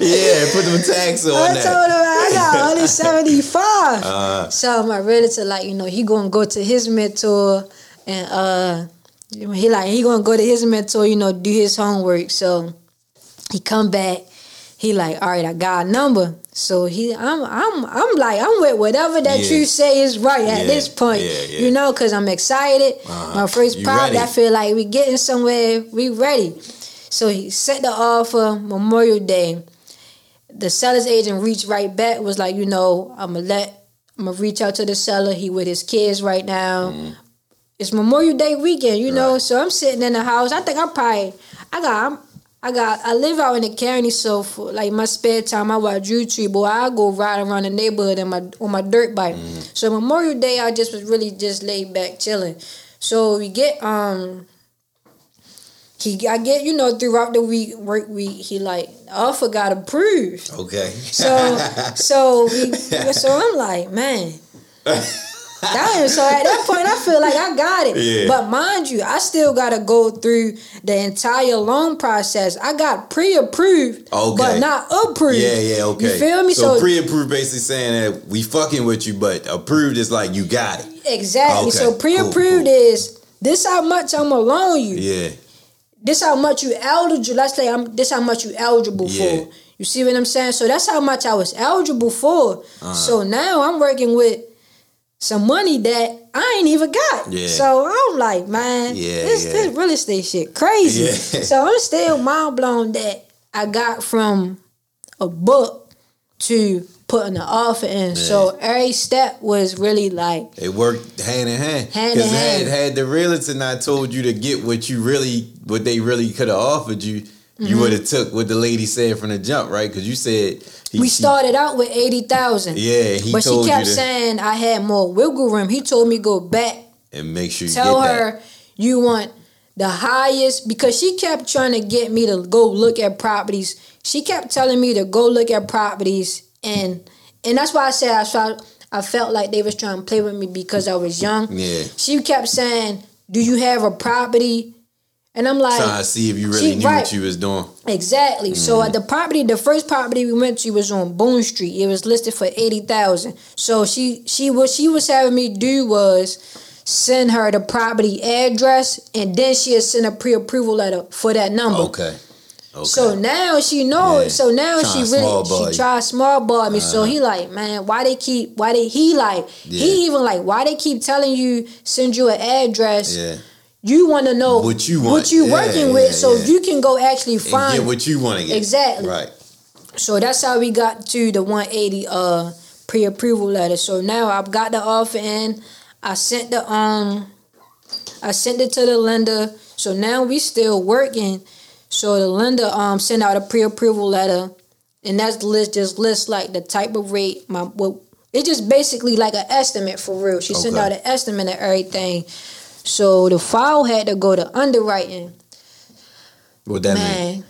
yeah, put them tax on I that. told him I got 175. so my realtor, like, you know, he gonna go to his mentor and uh he like he gonna go to his mentor, you know, do his homework. So he come back, he like, all right, I got a number. So he I'm I'm I'm like, I'm with whatever that Yeah. you say is right at Yeah, this point. yeah. You know, cause I'm excited. Uh-huh. My first product. I feel like we getting somewhere, we ready. So he set the offer Memorial Day the seller's agent reached right back was like you know i'm gonna let i'm gonna reach out to the seller he with his kids right now it's memorial day weekend you know. Right. so i'm sitting in the house i think i'm probably i got I'm, i got i live out in the county so for like my spare time i watch youtube boy i go ride around the neighborhood in my on my dirt bike Mm-hmm. so memorial day i just was really just laid back chilling so we get um he I get you know throughout the week work week he like offer got approved Okay. so so we so I'm like, man. Damn, so at that point I feel like I got it. Yeah. But mind you, I still gotta go through the entire loan process. I got pre-approved, Okay. but not approved. Yeah, yeah, okay. You feel me? So, So, pre-approved basically saying that we fucking with you, but approved is like you got it. exactly. Okay, So pre-approved cool. is this how much I'm gonna loan you. Yeah. this how much you eligible. Let's say I'm this how much you eligible Yeah. for. You see what I'm saying? So that's how much I was eligible for. Uh-huh. So now I'm working with some money that I ain't even got. Yeah. So I'm like, man, Yeah, this yeah. this real estate shit crazy. So I'm still mind blown that I got from a book to putting the offer in. So every step was really like It worked hand in hand. Hand in had hand. had the realtor not told you to get what you really what they really could have offered you, Mm-hmm. you would have took what the lady said from the jump, right? Because you said he, we started out with eighty thousand. yeah, he But she kept saying I had more wiggle room. He told me go back and make sure you tell her you want the highest because she kept trying to get me to go look at properties. She kept telling me to go look at properties and and that's why I said I felt I felt like they was trying to play with me because I was young. Yeah. She kept saying, "Do you have a property?" And I'm like, Trying to see if you really she- knew right. what you was doing. Exactly. So Mm. at the property, the first property we went to was on Boone Street. It was listed for eighty thousand. So she she what she was having me do was send her the property address, and then she'd send a pre-approval letter for that number. Okay. Okay. So now she knows. Yeah. So now Tryna she really she you. tried small ball me. So he like, man, why they keep? Why they? He like, Yeah. he even like, why they keep telling you send you an address? yeah. You want to know What you what you Yeah, working with, yeah, so yeah. you can go actually And find get what you want to get. Exactly. Right. so that's how we got to the 180 uh pre-approval letter. So now I've got the offer in. I sent the um I sent it to the lender. So now we still working. So the lender um sent out a pre-approval letter and that's the list just lists like the type of rate my what it's just basically like an estimate for real. She sent out an estimate of everything. So the file had to go to underwriting. What that mean? man,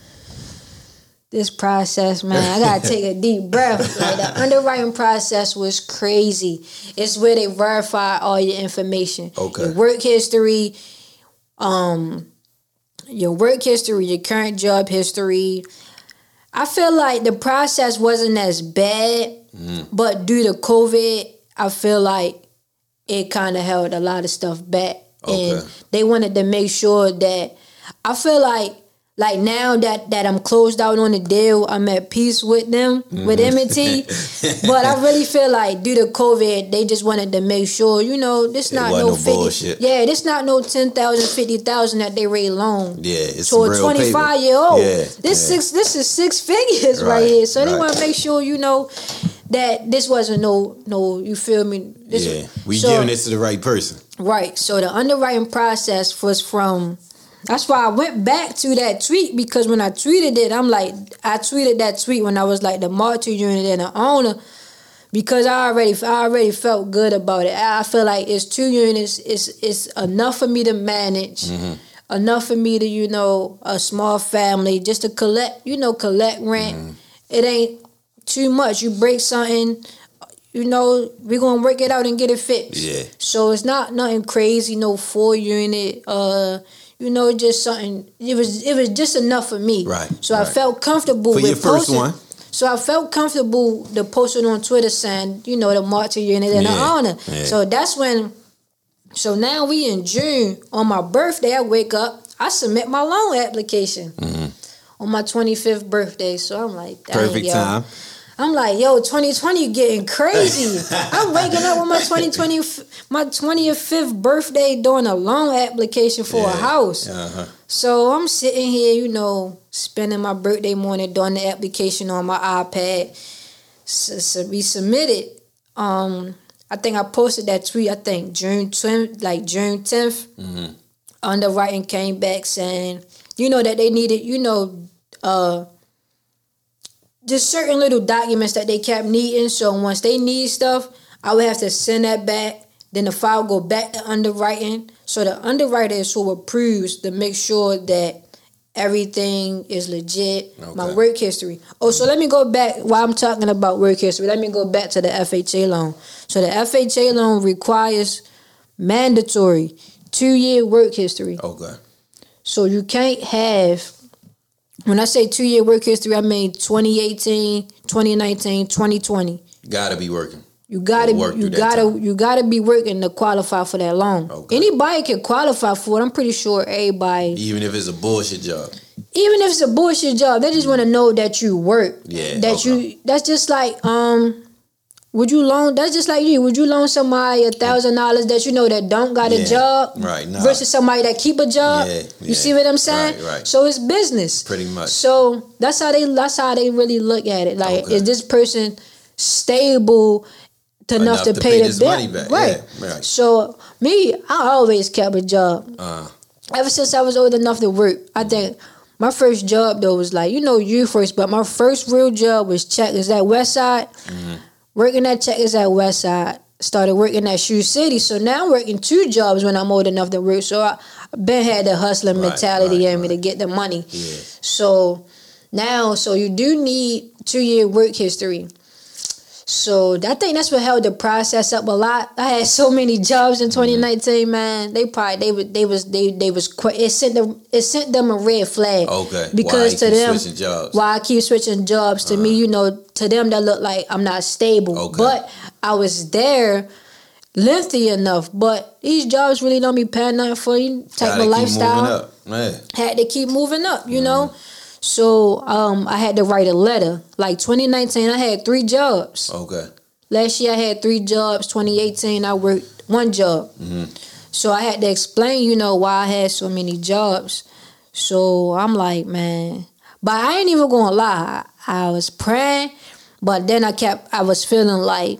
this process, man, I gotta take a deep breath. Like the underwriting process was crazy. It's where they verify all your information, Okay. your work history, um, your work history, your current job history. I feel like the process wasn't as bad, Mm. but due to COVID, I feel like it kind of held a lot of stuff back, and Okay. they wanted to make sure that I feel like like now that that I'm closed out on the deal, I'm at peace with them with Mm-hmm. M&T. but I really feel like due to COVID, they just wanted to make sure you know this It not no no 50, bullshit. yeah, this not no 10,000, 50,000 that they rate loan. Yeah, it's To a 25 paper. year old, Yeah, this yeah. six, this is six figures right, Right, here. So they want to make sure you know that this wasn't no, no. You feel me? This, Yeah, we so- giving this to the right person. Right. So the underwriting process was from. That's why I went back to that tweet because when I tweeted it, I'm like, I tweeted that tweet when I was like the multi unit and the owner because I already, I already felt good about it. I feel like it's two units. It's it's enough for me to manage. Mm-hmm. Enough for me to, you know, a small family just to collect, you know, collect rent. Mm-hmm. It ain't too much. You break something, you know, we're gonna work it out and get it fixed. Yeah. So it's not nothing crazy, no four unit, uh, you know, just something. It was it was just enough for me. Right, So I felt comfortable For with your first posting- one. So I felt comfortable to post it on Twitter saying, you know, the march to unit and the Yeah, honor. yeah. So that's when. So now we in June on my birthday. I wake up, I submit my loan application on my 25th birthday. So I'm like, Mm-hmm. Perfect yo. time. I'm like, yo, 2020 getting crazy. I'm waking up on my 2020, my 25th birthday doing a loan application for a house. Uh-huh. So I'm sitting here, you know, spending my birthday morning doing the application on my iPad. So, so we submitted. Um, I think I posted that tweet. I think June 10th, like June 10th. Underwriting came back saying, you know, that they needed, you know, uh, just certain little documents that they kept needing. So once they need stuff, I would have to send that back. Then the file go back to underwriting. So the underwriter is who approves to make sure that everything is legit. My work history. Oh, so let me go back while I'm talking about work history. Let me go back to the FHA loan. So the FHA loan requires mandatory two year work history. Okay. So you can't have when I say two year work history, I mean 2018, 2019, 2020. Gotta be working. You gotta work you gotta time. you gotta be working to qualify for that loan. Okay. Anybody can qualify for it. I'm pretty sure everybody Even if it's a bullshit job. even if it's a bullshit job, they just want to know that you work. Yeah, That okay. you. That's just like um. Would you loan? That's just like you. Would you loan somebody a thousand dollars that you know that don't got a Yeah, job, right, nah. Versus somebody that keep a job. Yeah, You yeah. see what I'm saying? Right, right. So it's business. Pretty much. So that's how they. That's how they really look at it. Like, Okay. is this person stable to enough, Enough to, to pay, pay the this bill? money back. Right. Right. So me, I always kept a job Uh, ever since I was old enough to work. I think my first job though was like you know you first, but my first real job was Checkers at Westside. Mm-hmm. Working at Checkers at Westside. Started working at Shoe City, so now I'm working two jobs when I'm old enough to work. So I been had the hustling Right, mentality right, in me to get the money. yeah. So now, so you do need two year work history. So I think that's what held the process up a lot. I had so many jobs in mm-hmm. 2019, man. They probably they was they was they they was qu- it sent them it sent them a red flag. Okay. Because to them, why I keep switching jobs to me, uh-huh. you know, to them that look like I'm not stable. Okay. But I was there lengthy enough. But these jobs really don't be paying nothing for you type Gotta of keep lifestyle moving up. Man. had to keep moving up, you know. Mm-hmm. So um, I had to write a letter. Like 2019, I had three jobs. Okay. Last year I had three jobs. 2018, I worked one job. So I had to explain, you know, why I had so many jobs. So I'm like, man, but I ain't even gonna lie. I was praying, but then I kept, I was feeling like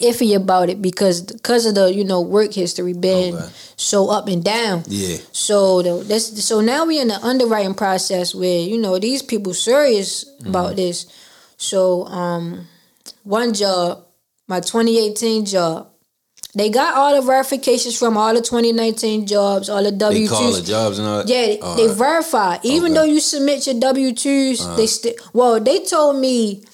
iffy about it because because of the you know work history being Okay. so up and down. Yeah. So the, this, so now we in the underwriting process where you know these people serious about this. So um, one job, my 2018 job, they got all the verifications from all the 2019 jobs, all the They W call the twos. jobs and all that? Yeah, they, All they right. verify. Even Okay. though you submit your W twos, they still. Well, they told me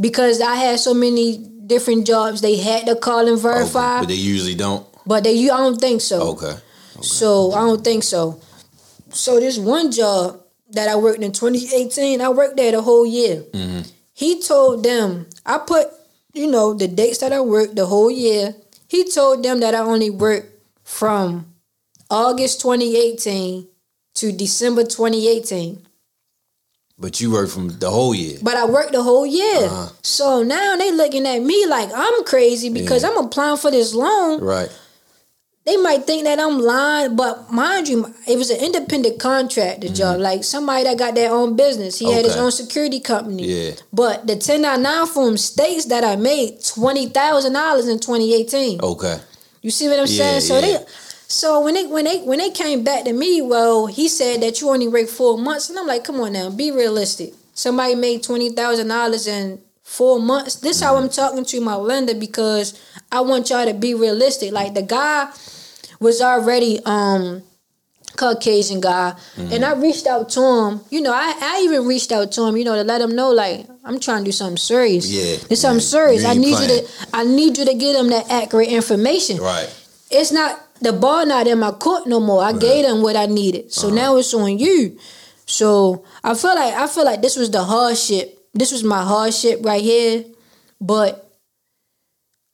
because I had so many different jobs, they had to call and Okay, verify. But they usually don't. But they, you, I don't think so. Okay. So I don't think so. So this one job that I worked in 2018, I worked there the whole year. Mm-hmm. He told them I put, you know, the dates that I worked the whole year. He told them that I only worked from August 2018 to December 2018. But you work from the whole year. But I worked the whole year. Uh-huh. So now they looking at me like I'm crazy because Yeah. I'm applying for this loan Right. they might think that I'm lying, but mind you, it was an independent contractor job. Like somebody that got their own business. He had his Mm-hmm. Own security company. Yeah. But the 1099 form states that I made twenty thousand dollars in 2018. Okay. You see what I'm Yeah, saying? So yeah. they so when they when they when they came back to me, well, he said that you only worked four months, and I'm like, come on now, be realistic. Somebody made twenty thousand dollars in four months. This is how Mm-hmm. I'm talking to my lender because I want y'all to be realistic. Like the guy was already um Caucasian guy, and I reached out to him. You know, I, I even reached out to him. You know, to let him know like I'm trying to do something serious. Yeah, it's something yeah. serious. I need you to. I need you to get him that accurate information. Right. It's not the ball not in my court no more. I gave them what I needed, so Uh-huh. now it's on you. So I feel like I feel like this was the hardship. This was my hardship right here, but.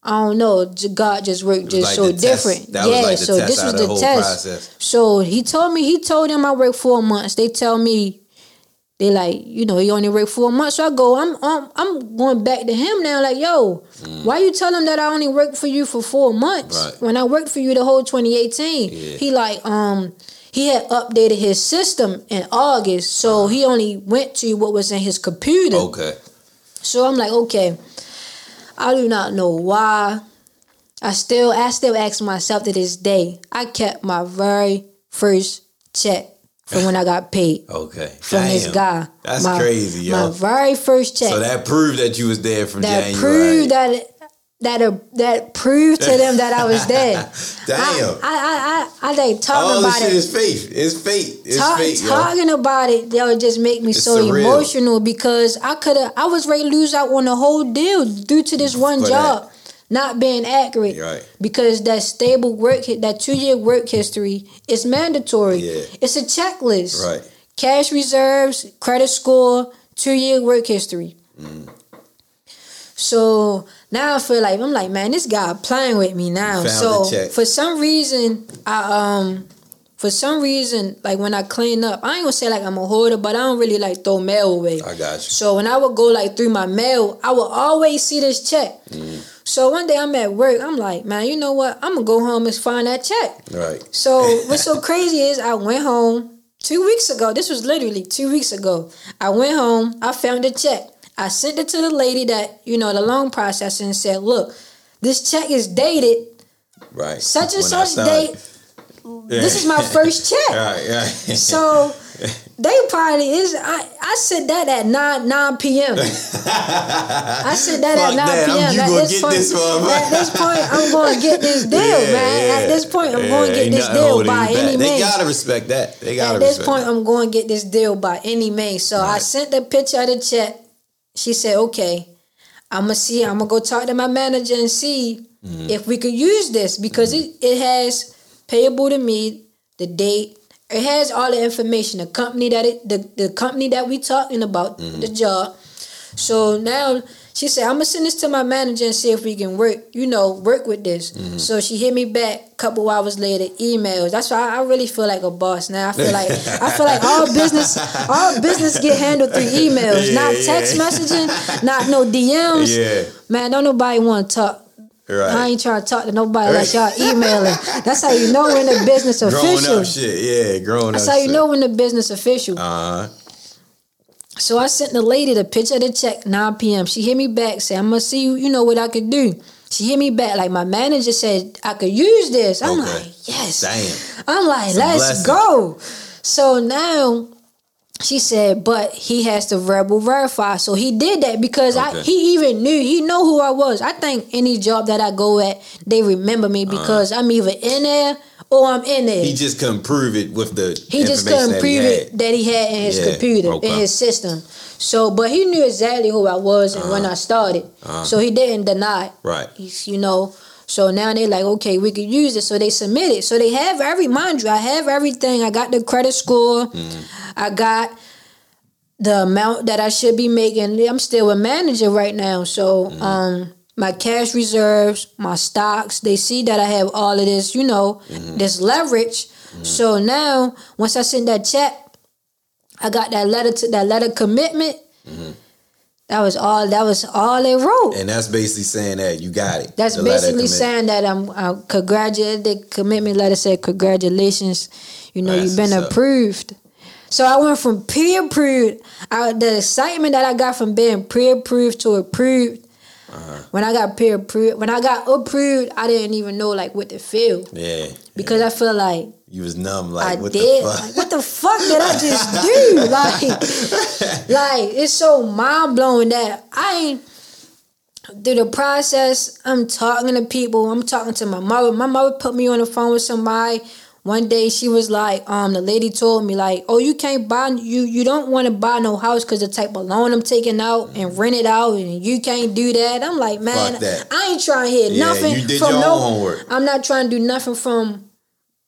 I don't know. God just worked just like so different. That was yeah, like the so test this was the the test. process. So he told me, he told them I worked four months. They tell me, they like, you know, he only worked four months. So I go, I'm, I'm, I'm going back to him now. Like, yo, why you tell him that I only worked for you for four months Mm. Right. when I worked for you the whole 2018? Yeah. He like, um, he had updated his system in August, so he only went to what was in his computer. Okay. So I'm like, okay, I do not know why. I still, I still ask myself to this day. I kept my very first check from when I got paid Okay. from this guy. That's My- crazy, My very first check. So that proved that you was there from that January. proved that that uh, that proved to them that I was there. Damn. I I I, I, I like talking All about this it. is faith. It's faith. It's fate, yo. talking about it, that would just make me It's so surreal. emotional because I could have, I was ready to lose out on the whole deal due to this one For job not being accurate. Right. Because that stable work, that two year work history is mandatory. Yeah. It's a checklist. Right. Cash reserves, credit score, two year work history. Mm. So now I feel like I'm like, man, this guy playing with me now. So for some reason, I um for some reason, like when I clean up, I ain't gonna say like I'm a hoarder, but I don't really like throw mail away. I got you. So when I would go like through my mail, I would always see this check. Mm. So one day I'm at work, I'm like, man, you know what? I'm gonna go home and find that check. Right. So what's so crazy is I went home two weeks ago. This was literally two weeks ago. I went home, I found the check. I sent it to the lady that, you know, the loan processor and said, look, this check is dated Right. such and When such date. This is my first check. Right, right. So they probably is I, I said that at nine nine PM. I said that Fuck at nine that, PM. you At gonna this get point, this one, at this point, I'm gonna get this deal, Yeah, man. At this point, I'm Yeah, gonna get this deal by any They gotta respect that. They gotta At this point, that. I'm going to get this deal by any means. So I sent the picture of the check. She said, "Okay, I'm gonna see. I'm gonna go talk to my manager and see Mm-hmm. if we could use this because it, it has payable to me, the date. It has all the information. The company that it, the the company that we talking about, Mm-hmm. the job. So now she said, I'm gonna send this to my manager and see if we can work, you know, work with this. Mm-hmm. So she hit me back a couple hours later, emails. That's why I, I really feel like a boss now. I feel like I feel like all business all business get handled through emails, Yeah, not yeah. text messaging, not no DMs. Yeah. Man, don't nobody want to talk. Right. I ain't trying to talk to nobody like y'all emailing. That's how you know when the business Grown official. up shit. Yeah, grown That's up That's how you know when the business official. Uh-huh. So I sent the lady the picture of the check 9 p.m. She hit me back, said, I'm gonna see you, you know what I could do. She hit me back, like my manager said I could use this. I'm Okay. like, yes. Damn. I'm like, It's let's go. So now she said, but he has to verbal verify. So he did that because I he even knew he know who I was. I think any job that I go at, they remember me because I'm either in there or I'm in there. Uh-huh. He just couldn't prove it with the He just couldn't prove it that he had in his Yeah, computer, okay. in his system. So, but he knew exactly who I was and when I started. Uh-huh. So he didn't deny. it. Right. He's, you know. So now they're like, okay, we could use it. So they submit it. So they have every, mind you, I have everything. I got the credit score. Mm-hmm. I got the amount that I should be making. I'm still a manager right now. So Mm-hmm. um my cash reserves, my stocks, they see that I have all of this, you know, Mm-hmm. this leverage. So now once I send that check, I got that letter to that letter commitment. That was all that was all they wrote. And that's basically saying that you got it. That's basically saying that I'm uh, congratulate the commitment letter said congratulations. You know That's you've been up. approved. So I went from pre-approved. I, the excitement that I got from being pre-approved to approved. Uh-huh. When I got pre-approved, when I got approved, I didn't even know like what to feel Yeah. because I feel like You was numb like I what did. the fuck? Like, what the fuck did I just do? Like, like it's so mind blowing that I ain't through the process. I'm talking to people. I'm talking to my mother. My mother put me on the phone with somebody. one day she was like, um, the lady told me like, oh, you can't buy you you don't want to buy no house because the type of loan I'm taking out and rent it out, and you can't do that. I'm like, man, I ain't trying to hear Yeah, nothing from no. homework. I'm not trying to do nothing from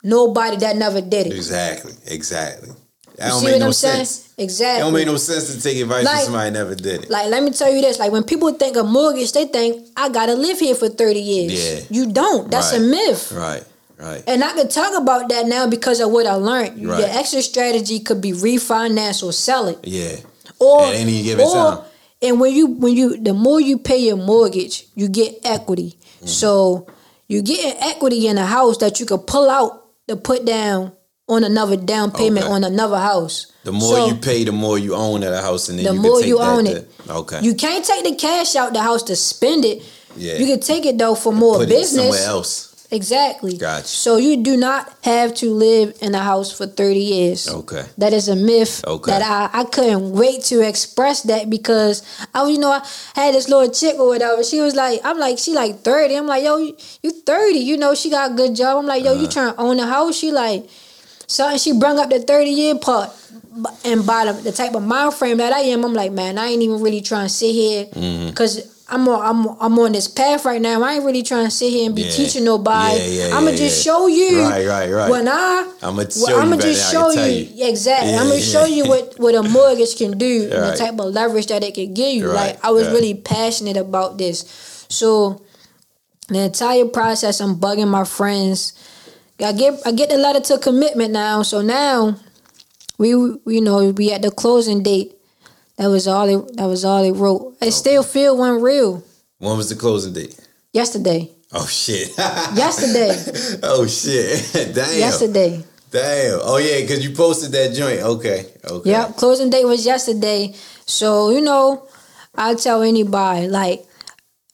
nobody that never did it. Exactly. Exactly. That You don't see make what no I'm saying? sense. Exactly. It don't make no sense to take advice Like- from somebody never did it. Like, let me tell you this. Like, when people think of mortgage, they think, I gotta live here for 30 years. Yeah. You don't. That's a myth. Right. Right. And I can talk about that now because of what I learned. Right. Your exit strategy could be refinance or sell it. Yeah. Or At any given or- time. And when you when you the more you pay your mortgage, you get equity. Mm-hmm. So you get equity in a house that you could pull out to put down on another down payment Okay. on another house. The more So- you pay, the more you own at a house, and then the you more can take you own to- it. Okay. You can't take the cash out the house to spend it. yeah. You can take it though for more business. somewhere else. Exactly. Gotcha. So you do not have to live in a house for 30 years. Okay. That is a myth Okay. that I, I couldn't wait to express that because I was, you know, I had this little chick or whatever. She was like, I'm like, she like 30. I'm like, yo, you, you 30. You know, she got a good job. I'm like, yo, you Uh-huh. trying to own a house? She like, something. She brung up the 30 year part. And bottom the, type of mind frame that I am, I'm like, man, I ain't even really trying to sit here Mm-hmm. I'm on, I'm, I'm on this path right now. I ain't really trying to sit here and be Yeah. teaching nobody. Yeah, yeah, I'ma just show you. Right, right, right. When I I'ma well, show you I'ma just than I can show you, you. exactly. Yeah, I'm gonna yeah. show you what what a mortgage can do and the type of leverage that it can give you. Right, Like I was really passionate about this, so the entire process, I'm bugging my friends. I get I get the letter to commitment now, so now we you know we at the closing date. That was all it. That was all it wrote. It still feel one real. When was the closing date? Yesterday. Oh shit. Yesterday. oh shit. Damn. Yesterday. Damn. Oh yeah, because you posted that joint. Okay. Okay. Yep, closing date was yesterday. So, you know, I tell anybody, like,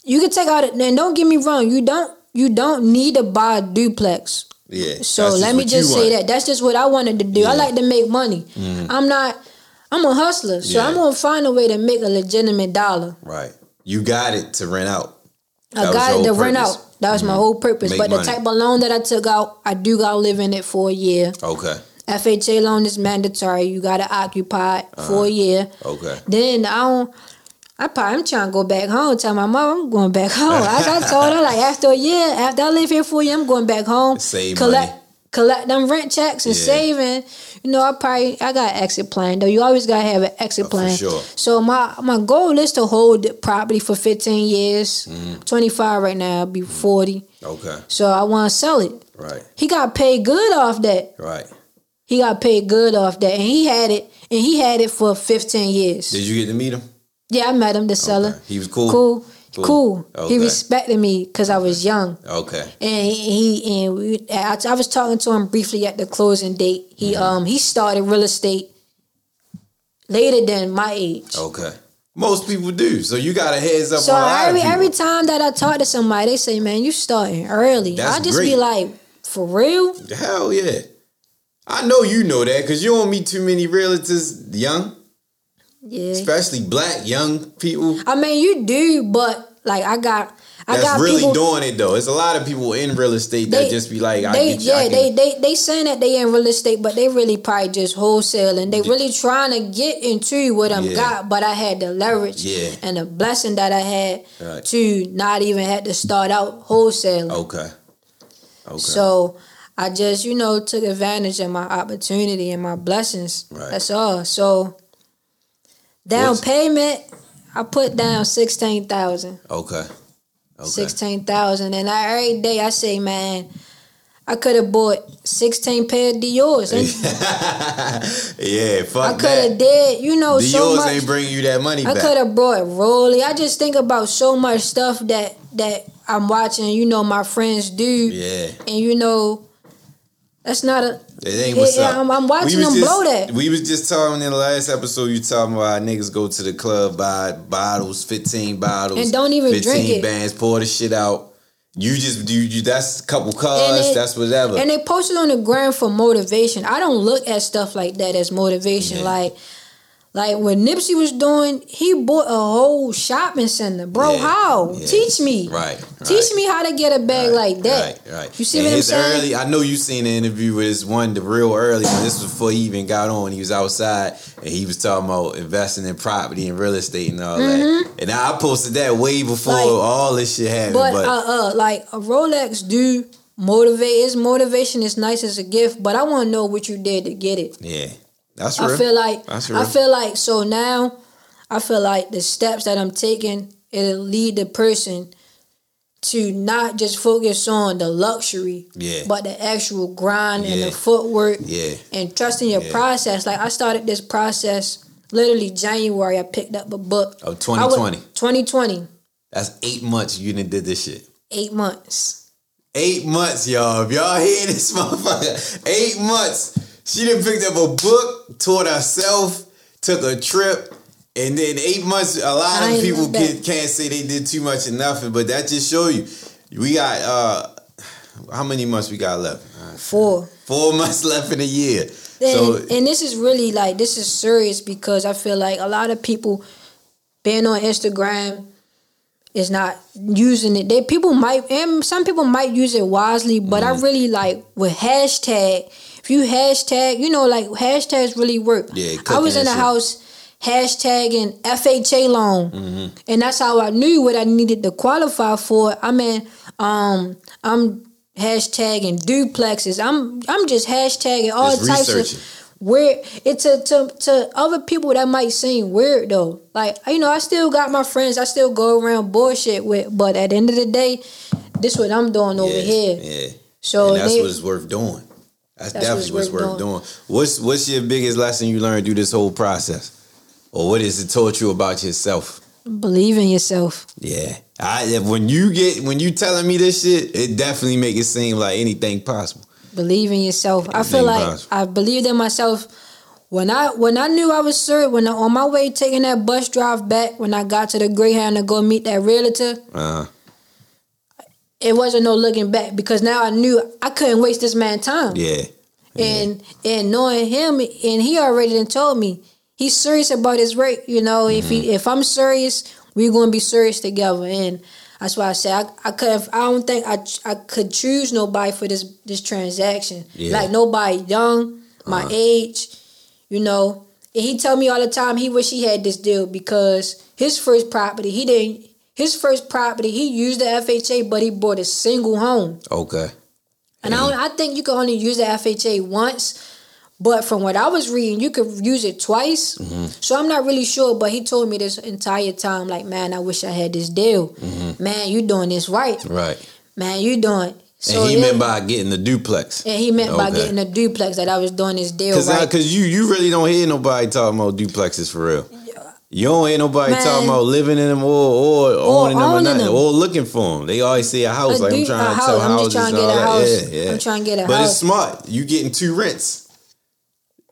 you can take out it and don't get me wrong, you don't you don't need to buy a duplex. Yeah. So let me just say want. that. That's just what I wanted to do. I like to make money. Mm-hmm. I'm not I'm a hustler. So Yeah. I'm gonna find a way to make a legitimate dollar. Right. You got it to rent out. I That was got it to whole rent out. That was my whole purpose. Make but the type of loan that I took out, I do gotta live in it for a year. Okay. FHA loan is mandatory. You gotta occupy it Uh-huh. for a year. Okay. Then I don't. I probably I'm trying to go back home. Tell my mom I'm going back home. I, I told her like after a year, after I live here for a year, I'm going back home. Save collect money. Collect them rent checks and Yeah. saving. You know, I probably I got an exit plan though. You always gotta have an exit Oh, for plan. sure. So my my goal is to hold the property for 15 years. Mm-hmm. 25 right now. I'll be 40. Okay. So I want to sell it. Right. He got paid good off that. Right. He got paid good off that, and he had it, and he had it for 15 years. Did you get to meet him? Yeah, I met him, the seller. Okay. He was cool. Cool. Cool. Cool. Okay. He respected me because I was young, Okay. and he and we, I, I was talking to him briefly at the closing date. He Mm-hmm. um he started real estate later than my age. Okay. Most people do. So you got a heads up So every every time that I talk to somebody, they say, "Man, you starting early." That's I just be like, "For real?" Hell yeah. I know you know that because you don't meet too many realtors young, Yeah. especially black young people. I mean, you do, but like I got, I That's got really people. doing it though. It's a lot of people in real estate that just be like, I they get yeah they they they saying that they in real estate, but they really probably just wholesaling. They really trying to get into what I'm Yeah. got, but I had the leverage Yeah. and the blessing that I had Right. to not even had to start out wholesaling. Okay. Okay. So I just you know took advantage of my opportunity and my blessings. Right. That's all. So down What's- payment, I put down sixteen thousand. okay. Okay. sixteen thousand, and I, every day I say, man, I could have bought sixteen pair of Dior's. Yeah, I could have did, you know, The so much. ain't bringing you that money I could have bought Rolly. I just think about so much stuff that that I'm watching. You know, my friends do, Yeah. and you know, that's not a. It ain't what's Yeah, up. I'm- I'm watching them just- blow that. We was just talking in the last episode. You talking about niggas go to the club, buy bottles, fifteen bottles, And don't even drink it. bands, pour the shit out. You just do. You that's a couple cars. that's whatever. And they posted on the gram for motivation. I don't look at stuff like that as motivation. Yeah. Like, Like when Nipsey was doing, he bought a whole shopping center, bro. Yeah, how? yeah. Teach me. Right. Teach right. me how to get a bag like that. Right, right. You see and what I'm saying? Early, I know you seen the interview with this one, the real early one. This was before he even got on. He was outside and he was talking about investing in property and real estate and all that. And I posted that way before Mm-hmm. Like, all this shit happened. But, But, uh, uh, like a Rolex do motivate. His motivation is nice as a gift, but I want to know what you did to get it. yeah, that's real. I feel like That's I feel like so now I feel like the steps that I'm taking it'll lead the person to not just focus on the luxury, Yeah. but the actual grind and the footwork yeah, and trusting your Yeah. process. Like I started this process literally January. I picked up a book. of I was- 2020. 2020. That's eight months you done did this shit. Eight months. Eight months, y'all. If y'all hear this motherfucker, eight months. She done picked up a book, taught herself, took a trip, and then eight months. A lot I of people can't say they did too much or nothing, but that just show you. We got uh how many months we got left? Uh, Four. Four months left in a year. And, so and this is really like this is serious because I feel like a lot of people being on Instagram is not using it. They people might and some people might use it wisely, but Mm-hmm. I really like with hashtag. If you hashtag, you know, like hashtags really work. Yeah, I was in the shit. house hashtagging FHA loan, Mm-hmm. and that's how I knew what I needed to qualify for. I mean, um, I'm hashtagging duplexes. I'm I'm just hashtagging all Just types of weird. It's to, to to other people that might seem weird though. Like you know, I still got my friends. I still go around bullshit with. But at the end of the day, this what I'm doing over here. Yeah. So and that's they- what's worth doing. That's, That's definitely what's worth worth doing. What's what's your biggest lesson you learned through this whole process? Or what has it taught you about yourself? Believe in yourself. Yeah. I when you get when you telling me this shit, it definitely make it seem like anything possible. Believe in yourself. I feel like possible. I believed in myself. When I when I knew I was serious, when I, on my way taking that bus drive back, when I got to the Greyhound to go meet that realtor, Uh it wasn't no looking back because now I knew I couldn't waste this man time. yeah. and and knowing him and he already done told me he's serious about his work you know if he if i'm serious we're gonna be serious together and that's why i said i, I could i don't think I, I could choose nobody for this this transaction Yeah. like nobody young my Uh-huh. age you know and he tell me all the time he wish he had this deal because his first property he didn't his first property he used the fha but he bought a single home Okay. and I, I think you can only use the FHA once. But from what I was reading, you could use it twice. Mm-hmm. So I'm not really sure. But he told me this entire time, like, man, I wish I had this deal. Mm-hmm. Man, you doing this right. Right. Man, you doing. So and he yeah, meant by getting the duplex. and he meant by getting the duplex that I was doing this deal Cause, right. cause you you really don't hear nobody talking about duplexes for real. You don't hear nobody Man. talking about living in them or or, owning them or nothing, them. or looking for them. They always say a house. A like I'm trying to sell house. I'm houses. just trying to get a house. Yeah, yeah. I'm trying to get a but house. But it's smart. You getting two rents.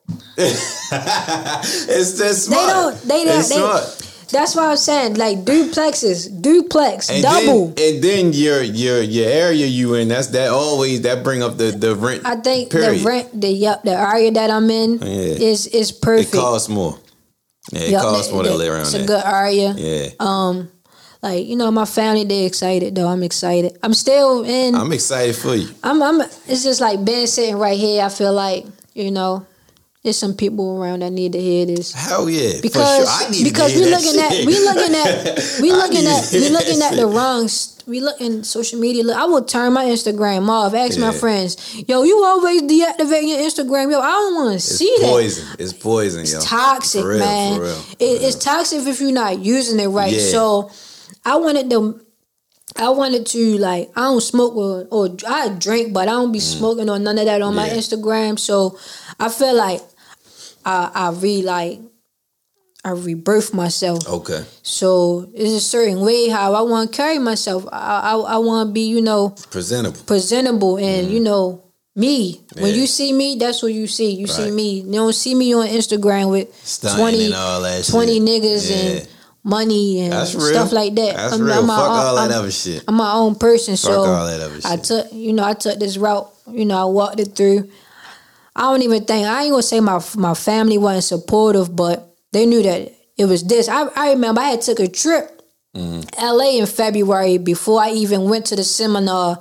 it's just smart. they don't. They don't. it's They, smart. that's why I'm saying like duplexes, duplex, And double. Then, and then your your your area you in. That's that always that bring up the the rent. I think period. the rent, the yep, the area that I'm in Yeah. is is It perfect. costs more. Yeah, it Yup, costs that- more to live around It's a good area. Yeah. Um, like you know, my family they excited though. I'm excited. I'm still in. I'm, I'm excited for you. I'm. It's just like Ben sitting right here. I feel like you know, there's some people around that need to hear this Hell yeah. because for sure. I need because we looking that at shit. we looking at we looking at we looking at the shit. wrong. st- We looking social media. Look, I will turn my Instagram off. Ask my friends, yo, you always deactivate your Instagram. Yo, I don't want to It's see that. poison. It's poison, yo. Toxic, For real, man. For real. It, it's toxic if you're not using it right. Yeah. So I wanted to. I wanted to like I don't smoke or, or I drink, but I don't be smoking or none of that on my Mm. Instagram. So I feel like I I re like I rebirth myself. Okay. So it's a certain way how I want to carry myself. I I, I want to be you know Presentable. presentable and you know me. When Mm. You see me, that's what you see. You see me. You don't see me on Instagram with Stunting 20, and all that 20 shit. niggas Yeah. and money and stuff like that. That's I'm, real. I'm Fuck my, all I'm, that other shit. I'm my own person, Fuck so all that other I took you know I took this route. You know I walked it through. I don't even think I ain't gonna say my my family wasn't supportive, but they knew that it was this. I, I remember I had took a trip mm-hmm. LA in February before I even went to the seminar.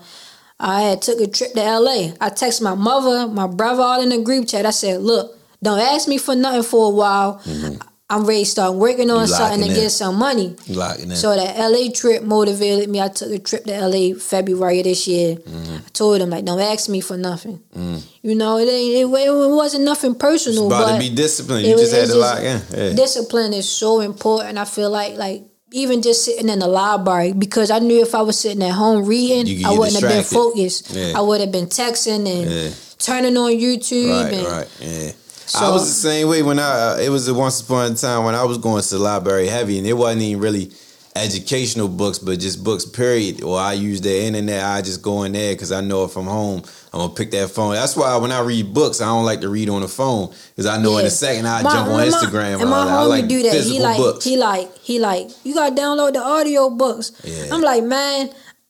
I had took a trip to LA. I texted my mother, my brother, all in the group chat. I said, "Look, don't ask me for nothing for a while. Mm-hmm. I'm ready to start working on something to in. get some money." You locking in. So that LA trip motivated me. I took a trip to LA February of this year. Mm-hmm. I told him like, don't ask me for nothing. Mm. You know, it ain't. It, it wasn't nothing personal. about but to be disciplined. You was- just had to lock in. Yeah. Discipline is so important. I feel like like even just sitting in the library because I knew if I was sitting at home reading, I wouldn't have been focused. Yeah. I would have been texting and Yeah. turning on YouTube. Right, and, right, yeah. I was the same way when I. Uh, it was a once upon a time when I was going to the library heavy, and it wasn't even really educational books, but just books. Period. Or I use the internet. I just go in there because I know if I'm home, I'm gonna pick that phone. That's why when I read books, I don't like to read on the phone because I know in a second I jump on my- Instagram. And my all that. I homie like do that. He like books. he like he like you gotta download the audio books. Yeah. I'm like, man,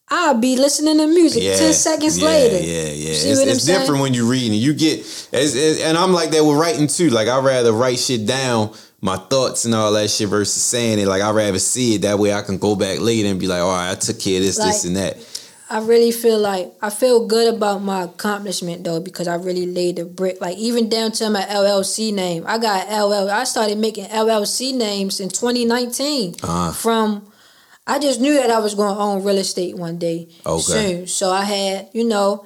I'll be listening to music ten seconds yeah, later. Yeah, yeah. See It's, it's saying? different when you're reading. You get, it's, it's- and I'm like that with writing too. Like I rather write shit down, my thoughts and all that shit versus saying it. Like I rather see it that way. I can go back later and be like, all right, I took care of this, this, and that. I really feel like I feel good about my accomplishment though because I really laid the brick. Like even down to my LLC name, I got LL. I started making LLC names in 2019 Uh-huh. from. I just knew that I was going to own real estate one day Okay. soon. So I had, you know,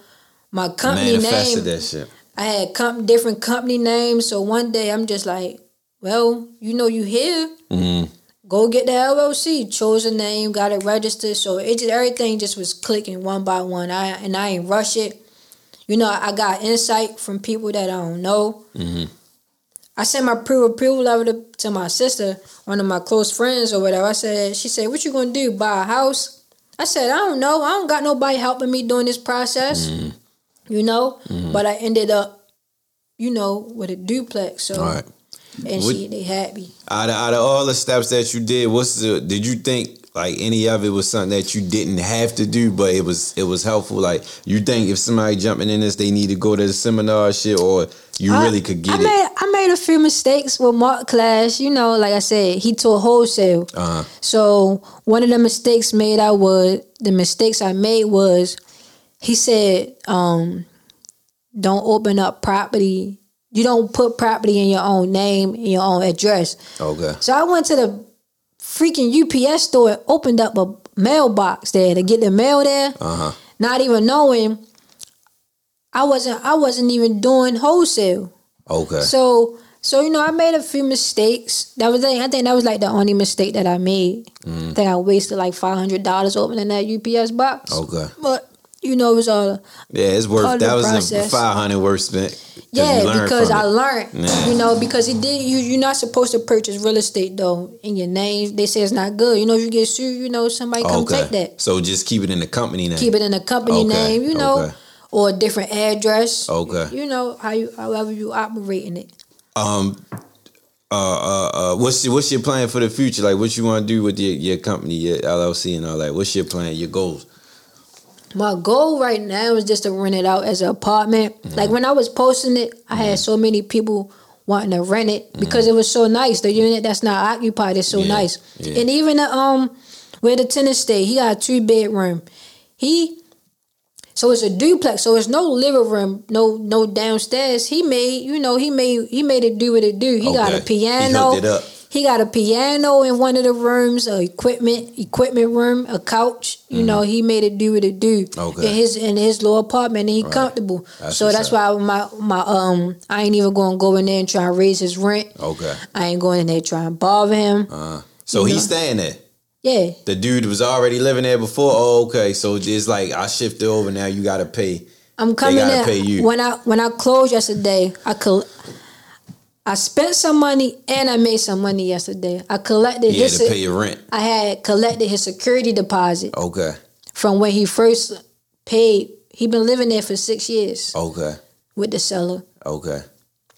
my company Manifested name. that shit. I had com- different company names. So one day I'm just like, well, you know, you here. hmm Go get the LLC. Chose a name, got it registered. So it just everything just was clicking one by one. I and I ain't rush it. You know, I got insight from people that I don't know. hmm I sent my pre-approval letter to, to my sister, one of my close friends or whatever. I said, she said, "What you gonna do? Buy a house?" I said, "I don't know. I don't got nobody helping me during this process." Mm-hmm. You know, but I ended up, you know, with a duplex. So right. and What- she they happy. Out of, out of all the steps that you did, what's the? Did you think like any of it was something that you didn't have to do, but it was it was helpful? Like you think if somebody jumping in this, they need to go to the seminar shit, or you I- really could get I it? Made, I made a few mistakes with Mark Clash. You know, like I said, he taught wholesale. Uh-huh. So one of the mistakes made I was the mistakes I made was he said, um, don't open up property. You don't put property in your own name, in your own address. Okay. So I went to the freaking UPS store opened up a mailbox there to get the mail there, Uh huh. not even knowing I wasn't I wasn't even doing wholesale. Okay. So so you know, I made a few mistakes. That was I think that was like the only mistake that I made. Mm. I think I wasted like five hundred dollars opening that UPS box. Okay. But you know, it was all Yeah, it's worth. That was a five hundred worth spent. yeah because I it. learned. Yeah. You know, because it did. You you're not supposed to purchase real estate though in your name. They say it's not good. You know, if you get sued, you know somebody come Okay. take that. So just keep it in the company name. Keep it in the company Okay, name. You know. okay. Or a different address. Okay. You know how you however you operating it. Um. Uh, uh, uh, what's your, what's your plan for the future? Like, what you want to do with your, your company, your LLC, and all that? What's your plan, your goals? My goal right now is just to rent it out as an apartment. Like when I was posting it, I had so many people wanting to rent it because it was so nice. The unit that's not occupied is so Yeah, nice. yeah. And even the, um where the tenant stay, he got a two bedroom. He so it's a duplex, so it's no living room, no no downstairs. He made, you know, he made he made it do what it do. He got a piano. He piano. hooked it up. He got a piano in one of the rooms, a equipment equipment room, a couch. You know, he made it do what it do. Mm-hmm. Okay. In his in his little apartment, and he comfortable. That's so that's why my my um I ain't even gonna go in there and try and raise his rent. Okay. I ain't going in there trying to bother him. Uh, so he's know. staying there. Yeah, The dude was already living there before. Oh, okay. So it's like I shifted over. Now you got to pay. I'm coming they gotta in. pay you. When I when I closed yesterday, I col- I spent some money and I made some money yesterday. I collected You had his to pay your rent. I had collected his security deposit Okay. from when he first paid. He been living there for six years Okay. with the seller. Okay.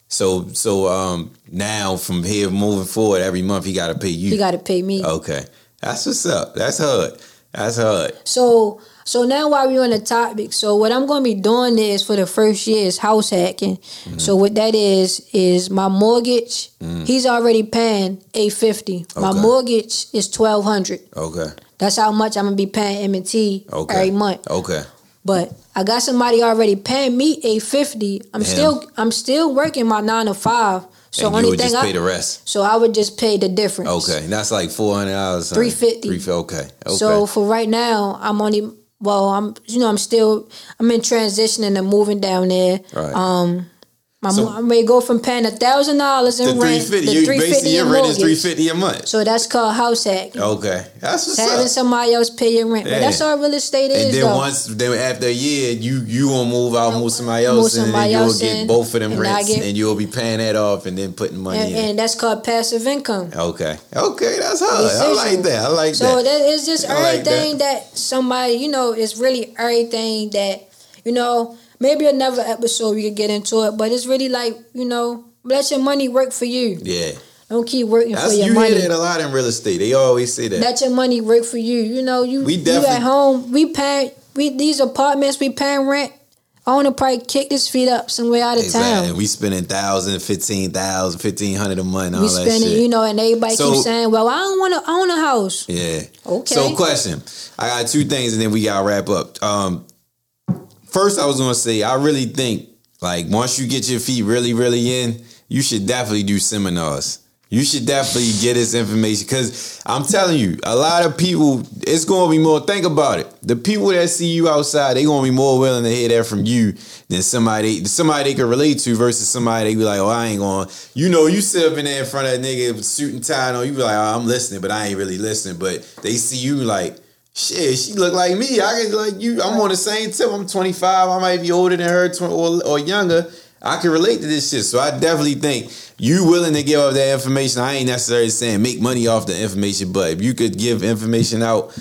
So so um now from here moving forward, every month he got to pay you. He got to pay me. okay. That's what's up. That's hard. That's hard. So So now while we're on the topic, so what I'm going to be doing is for the first year is house hacking. Mm-hmm. So what that is is my mortgage. He's already paying eight fifty. My Mm. Mortgage is twelve hundred. Okay. That's how much I'm gonna be paying M and T Okay. every month. Okay. But I got somebody already paying me eight fifty. I'm Damn. still I'm still working my nine to five. So and only would thing just I pay the rest. so I would just pay the difference. Okay. That's like four hundred dollars. 350. Three fifty. Okay. Okay. So for right now, I'm only well, I'm you know I'm still I'm in transitioning and moving down there. Right. Um, my So- mo- I'm go from paying a thousand dollars in the rent fifty. to You basically your rent is three fifty a month. So that's called house hacking. Okay. That's what's Having up. somebody else pay your rent, but that's all real estate And is then though. once, then after a year, you you gonna move out, move somebody else, Move in, and then you'll get in, both of them and rents, get- and you'll be paying that off, and then putting money and, in. and that's called passive income. okay, okay, that's how I like that. I like So that. So that is just I like everything that. somebody, you know, it's really everything that, you know, maybe another episode we could get into it, but it's really like, you know, let your money work for you. yeah, Don't keep working that's for your you money. hear that a lot in real estate. They always say that. Let your money work for you. You know, you We you at home. We pay. we these apartments we paying rent. I want to probably kick his feet up somewhere out of Exactly. town. We spending thousand, fifteen thousand, fifteen hundred a month, all We that spending, shit. you know, and everybody So- keeps saying, "Well, I don't want to own a house." Yeah. Okay. So question. I got two things and then we gotta wrap up. Um first I was gonna say I really think like once you get your feet really, really in, you should definitely do seminars. You should definitely get this information because I'm telling you, a lot of people, it's going to be more. Think about it. The people that see you outside, they're going to be more willing to hear that from you than somebody somebody they can relate to versus somebody they be like, oh, I ain't going. You know, you sit up in there in front of a nigga with suit and tie on, you be like, oh, I'm listening, but I ain't really listening. But they see you like, shit, she look like me. I get like you. I'm on the same tip. I'm 25. I might be older than her, or, or younger. I can relate to this shit. So I definitely think you willing to give up that information. I ain't necessarily saying make money off the information, but if you could give information out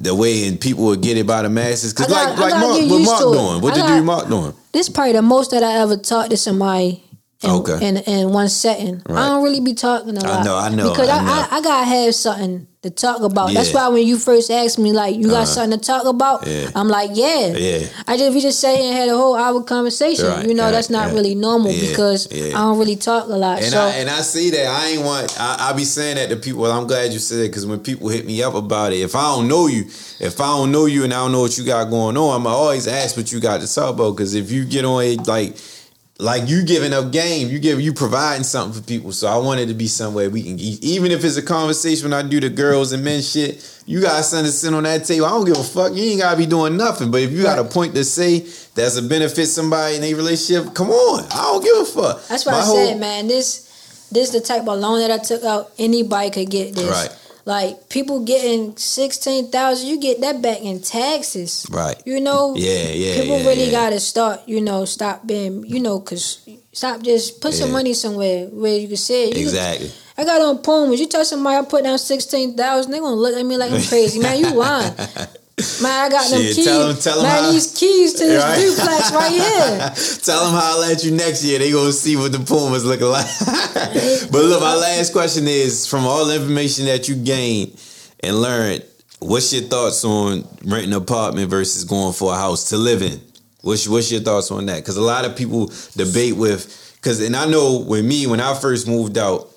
the way and people would get it by the masses, because like like Mark, what Mark doing? What I got- dude Mark doing? This probably the most that I ever talked to somebody in, Okay. in, in one setting. Right. I don't really be talking a I lot. I know, I know, Because I I, know. I, I, gotta have something to talk about. That's why when you first asked me, like, you got Uh-huh. something to talk about, Yeah. I'm like, yeah. Yeah. I just we just sat here and had a whole hour conversation. Right, you know, right, that's not yeah. really normal Yeah, because yeah. I don't really talk a lot. And so I and I see that I ain't want I, I be saying that to people. Well, I'm glad you said it because when people hit me up about it, if I don't know you, if I don't know you and I don't know what you got going on, I'm always ask what you got to talk about. Because if you get on it like like you giving up game, you give you providing something for people. So I want it to be somewhere we can even if it's a conversation when I do the girls and men shit. You got something to sit on that table. I don't give a fuck. You ain't gotta be doing nothing. But if you got a point to say that's a benefit somebody in a relationship, come on. I don't give a fuck. That's why My I whole- said, man, this this is the type of loan that I took out. Anybody could get this. Right. Like people getting sixteen thousand, you get that back in taxes. Right. You know. Yeah, yeah, People yeah, really yeah. gotta start. You know, stop being. You know, cause stop just put some money somewhere where you can say it. You Exactly. I got on Pumas. You tell somebody I put down sixteen thousand, they gonna look at me like I'm crazy, man. You lying. Man, I got them Shit, keys. tell 'em- tell 'em man, how- these keys to this Right. duplex right here. Tell them how I'll let you next year. They gonna see what the Pumas looking like. but look, my last question is: from all the information that you gained and learned, what's your thoughts on renting an apartment versus going for a house to live in? What's what's your thoughts on that? Because a lot of people debate with because, and I know with me when I first moved out.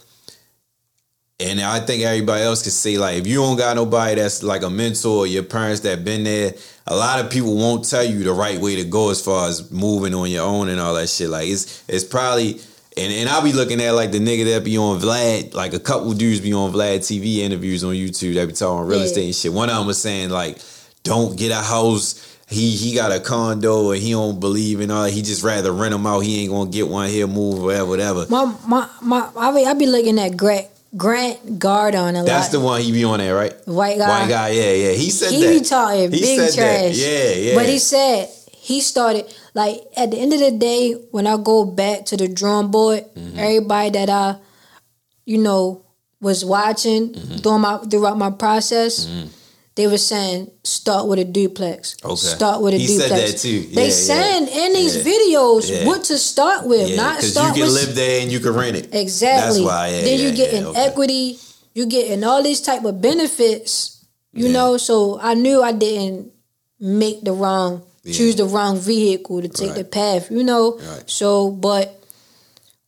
And I think everybody else can say like if you don't got nobody that's like a mentor or your parents that been there, a lot of people won't tell you the right way to go as far as moving on your own and all that shit. Like it's it's probably and, and I'll be looking at like the nigga that be on Vlad, like a couple dudes be on Vlad TV interviews on YouTube that be talking real Yeah. estate and shit. One of them was saying like, don't get a house. He he got a condo and he don't believe in all. He just rather rent them out. He ain't gonna get one here, move whatever, whatever. My my my. I be, I be looking at Grant Grant Cardone a That's lot. the one he be on there, right? white guy. White guy, yeah, yeah. He said he that. be talking He big said that. trash. Yeah, yeah. But he said he started like at the end of the day when I go back to the drawing board, Mm-hmm. everybody that I, you know, was watching Mm-hmm. throughout my throughout my process. They were saying start with a duplex. Okay. Start with a He said that too. Yeah, they yeah. saying in these Yeah. videos what to start with, not because start you can with live there and you can rent it. Exactly. That's why. Then you get an okay. equity. You getting all these type of benefits. You know, so I knew I didn't make the wrong, choose the wrong vehicle to take Right. the path. You know. Right. So, but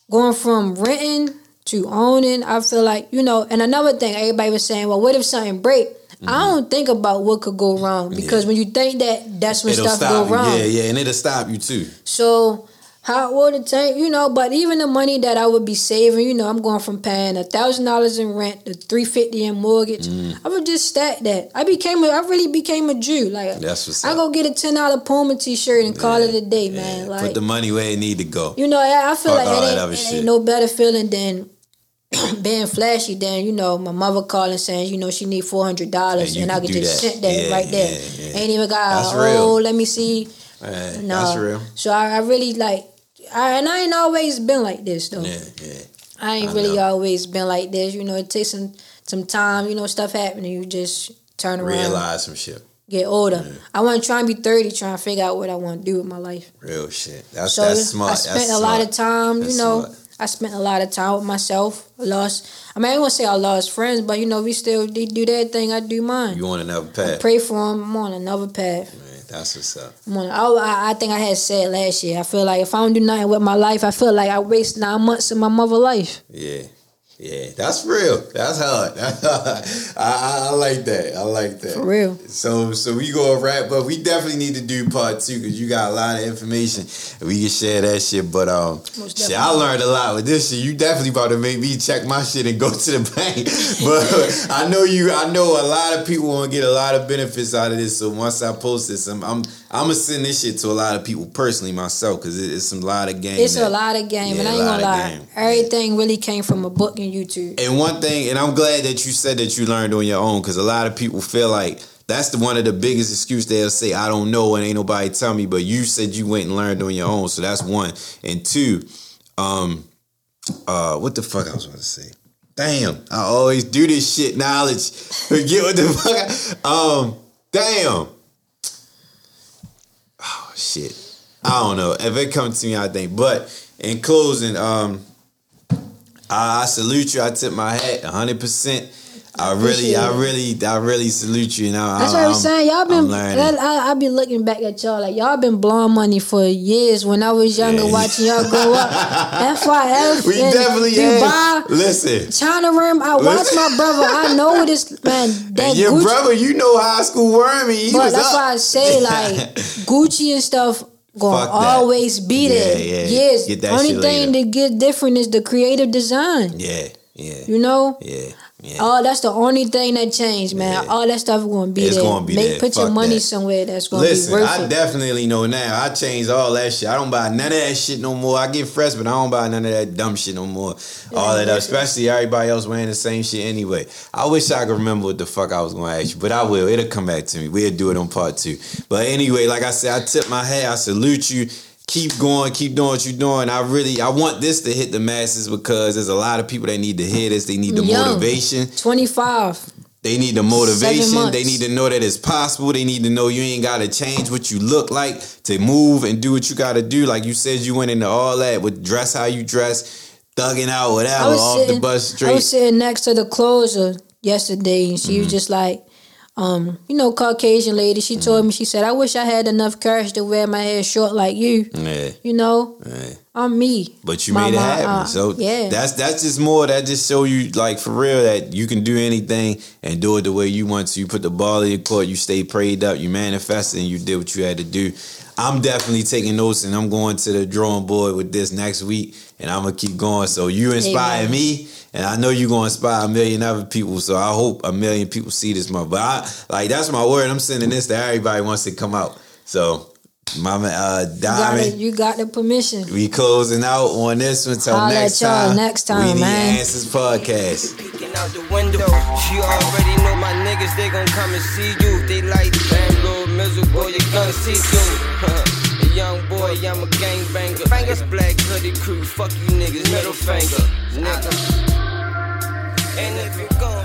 going from renting to owning, I feel like you know. And another thing, everybody was saying, well, what if something break? I don't think about what could go wrong because Mm-hmm. Yeah. when you think that, that's when It'll stuff go you. wrong. Yeah, yeah, and it'll stop you too. So hot water tank, you know, but even the money that I would be saving, you know, I'm going from paying a thousand dollars in rent to three fifty in mortgage. Mm. I would just stack that. I became a, I really became a Jew. Like That's what's I up. go get a ten dollar Puma t shirt and call it a day, Yeah, man. Put the money where it need to go. you know, I, I feel Fuck like it ain't, it ain't no better feeling than being flashy then you know my mother calling saying you know she need four hundred dollars And and, I could just that. send that Yeah, right there. yeah, yeah. Ain't even got That's oh real. let me see Man, no. That's real. So I, I really like, I, and I ain't always been like this though. Yeah, yeah. I ain't I really know. always been like this. You know, it takes some some time. You know, stuff happening. You just turn around, Realize some shit. get older. I want to try and be thirty, trying to figure out what I want to do with my life. Real shit. That's So that's smart. I spent that's a lot of smart. time. That's you know, smart. I spent a lot of time with myself. Lost. I mean, I ain't gonna say I lost friends, but you know, we still they do their thing. I do mine. You want another path? I pray for them. I'm on another path. Man, that's what's up. I'm on, I, I think I had said last year. I feel like if I don't do nothing with my life, I feel like I waste nine months of my mother life. Yeah. Yeah, that's real. That's hard. I, I, I like that. I like that. For real. So so we go wrap up. We definitely need to do part two because you got a lot of information. We can share that shit. But um, shit. I learned a lot with this shit. You definitely about to make me check my shit and go to the bank. but I know you. I know a lot of people want to get a lot of benefits out of this. So once I post this, I'm I'm, I'm gonna send this shit to a lot of people personally myself because it, it's a lot of game. It's that- a lot of game, Yeah, and I ain't gonna lie. game. Everything really came from a book and YouTube. And one thing, and I'm glad that you said that you learned on your own, because a lot of people feel like that's the one of the biggest excuse they'll say, I don't know and ain't nobody tell me, but you said you went and learned on your own. So that's one. And two, um, uh, what the fuck I was about to say? Damn, I always do this shit knowledge. Forget what the fuck. I, um, damn. Shit. I don't know. If it comes to me, I think. But in closing, um, I, I salute you. I tip my hat 100. I really, I really, I really salute you. And I, That's I, what I'm I'm- saying. Y'all been, I, I be looking back at y'all like y'all been blowing money for years. When I was younger, Yeah. watching y'all grow up, FYF, we definitely Dubai. Listen, China Rim. I watched my brother. I know what this man. That your Gucci, brother, you know high school wormy. He but that's up. why I say like Gucci and stuff gonna always be Yeah, there. yeah. Yes. Get that Only thing that get different is the creative design. yeah, yeah, You know. yeah, yeah. Oh, that's the only thing that changed, man. Yeah. All that stuff gonna be It's there. gonna be Make, there. Put your money that. somewhere that's gonna Listen, be worth I it. definitely know now. I changed all that shit. I don't buy none of that shit no more. I get fresh, but I don't buy none of that dumb shit no more. all that, it. especially everybody else wearing the same shit anyway. I wish I could remember what the fuck I was gonna ask you, but I will. It'll come back to me. We'll do it on part two. But anyway, like I said, I tip my hat. I salute you. Keep going, keep doing what you're doing. I really, I want this to hit the masses because there's a lot of people that need to hear this. They need the Young. motivation. Twenty five. They need the motivation. They need to know that it's possible. They need to know you ain't gotta change what you look like to move and do what you gotta do. Like you said, you went into all that with dress how you dress, thugging out, whatever, off sitting. the bus I was sitting next to the closer yesterday, and she Mm-hmm. was just like, um, you know, Caucasian lady. She Mm-hmm. told me, she said, I wish I had enough courage to wear my hair short like you. yeah, You know, yeah. I'm me. But you made it happen. uh, so yeah. that's that's just more. That just show you like for real that you can do anything and do it the way you want to. You put the ball in your court. You stay prayed up. You manifested and you did what you had to do. I'm definitely taking notes and I'm going to the drawing board with this next week and I'm gonna keep going. So you inspire Amen. me and I know you're gonna inspire a million other people. So I hope a million people see this month. But I like that's my word. I'm sending this to everybody once it come out. So Mama uh You got, Diamond. you got the permission. We closing out on this one till Holla next at y'all time. next time, we need man. answers podcast. Peeking out the window. She already know my niggas, they gon' come and see you. They like, damn, little mizzle, you gonna see through. Young boy, I'm a gangbanger. It's black hoodie crew, fuck you niggas, middle finger, nigga. And if you gon'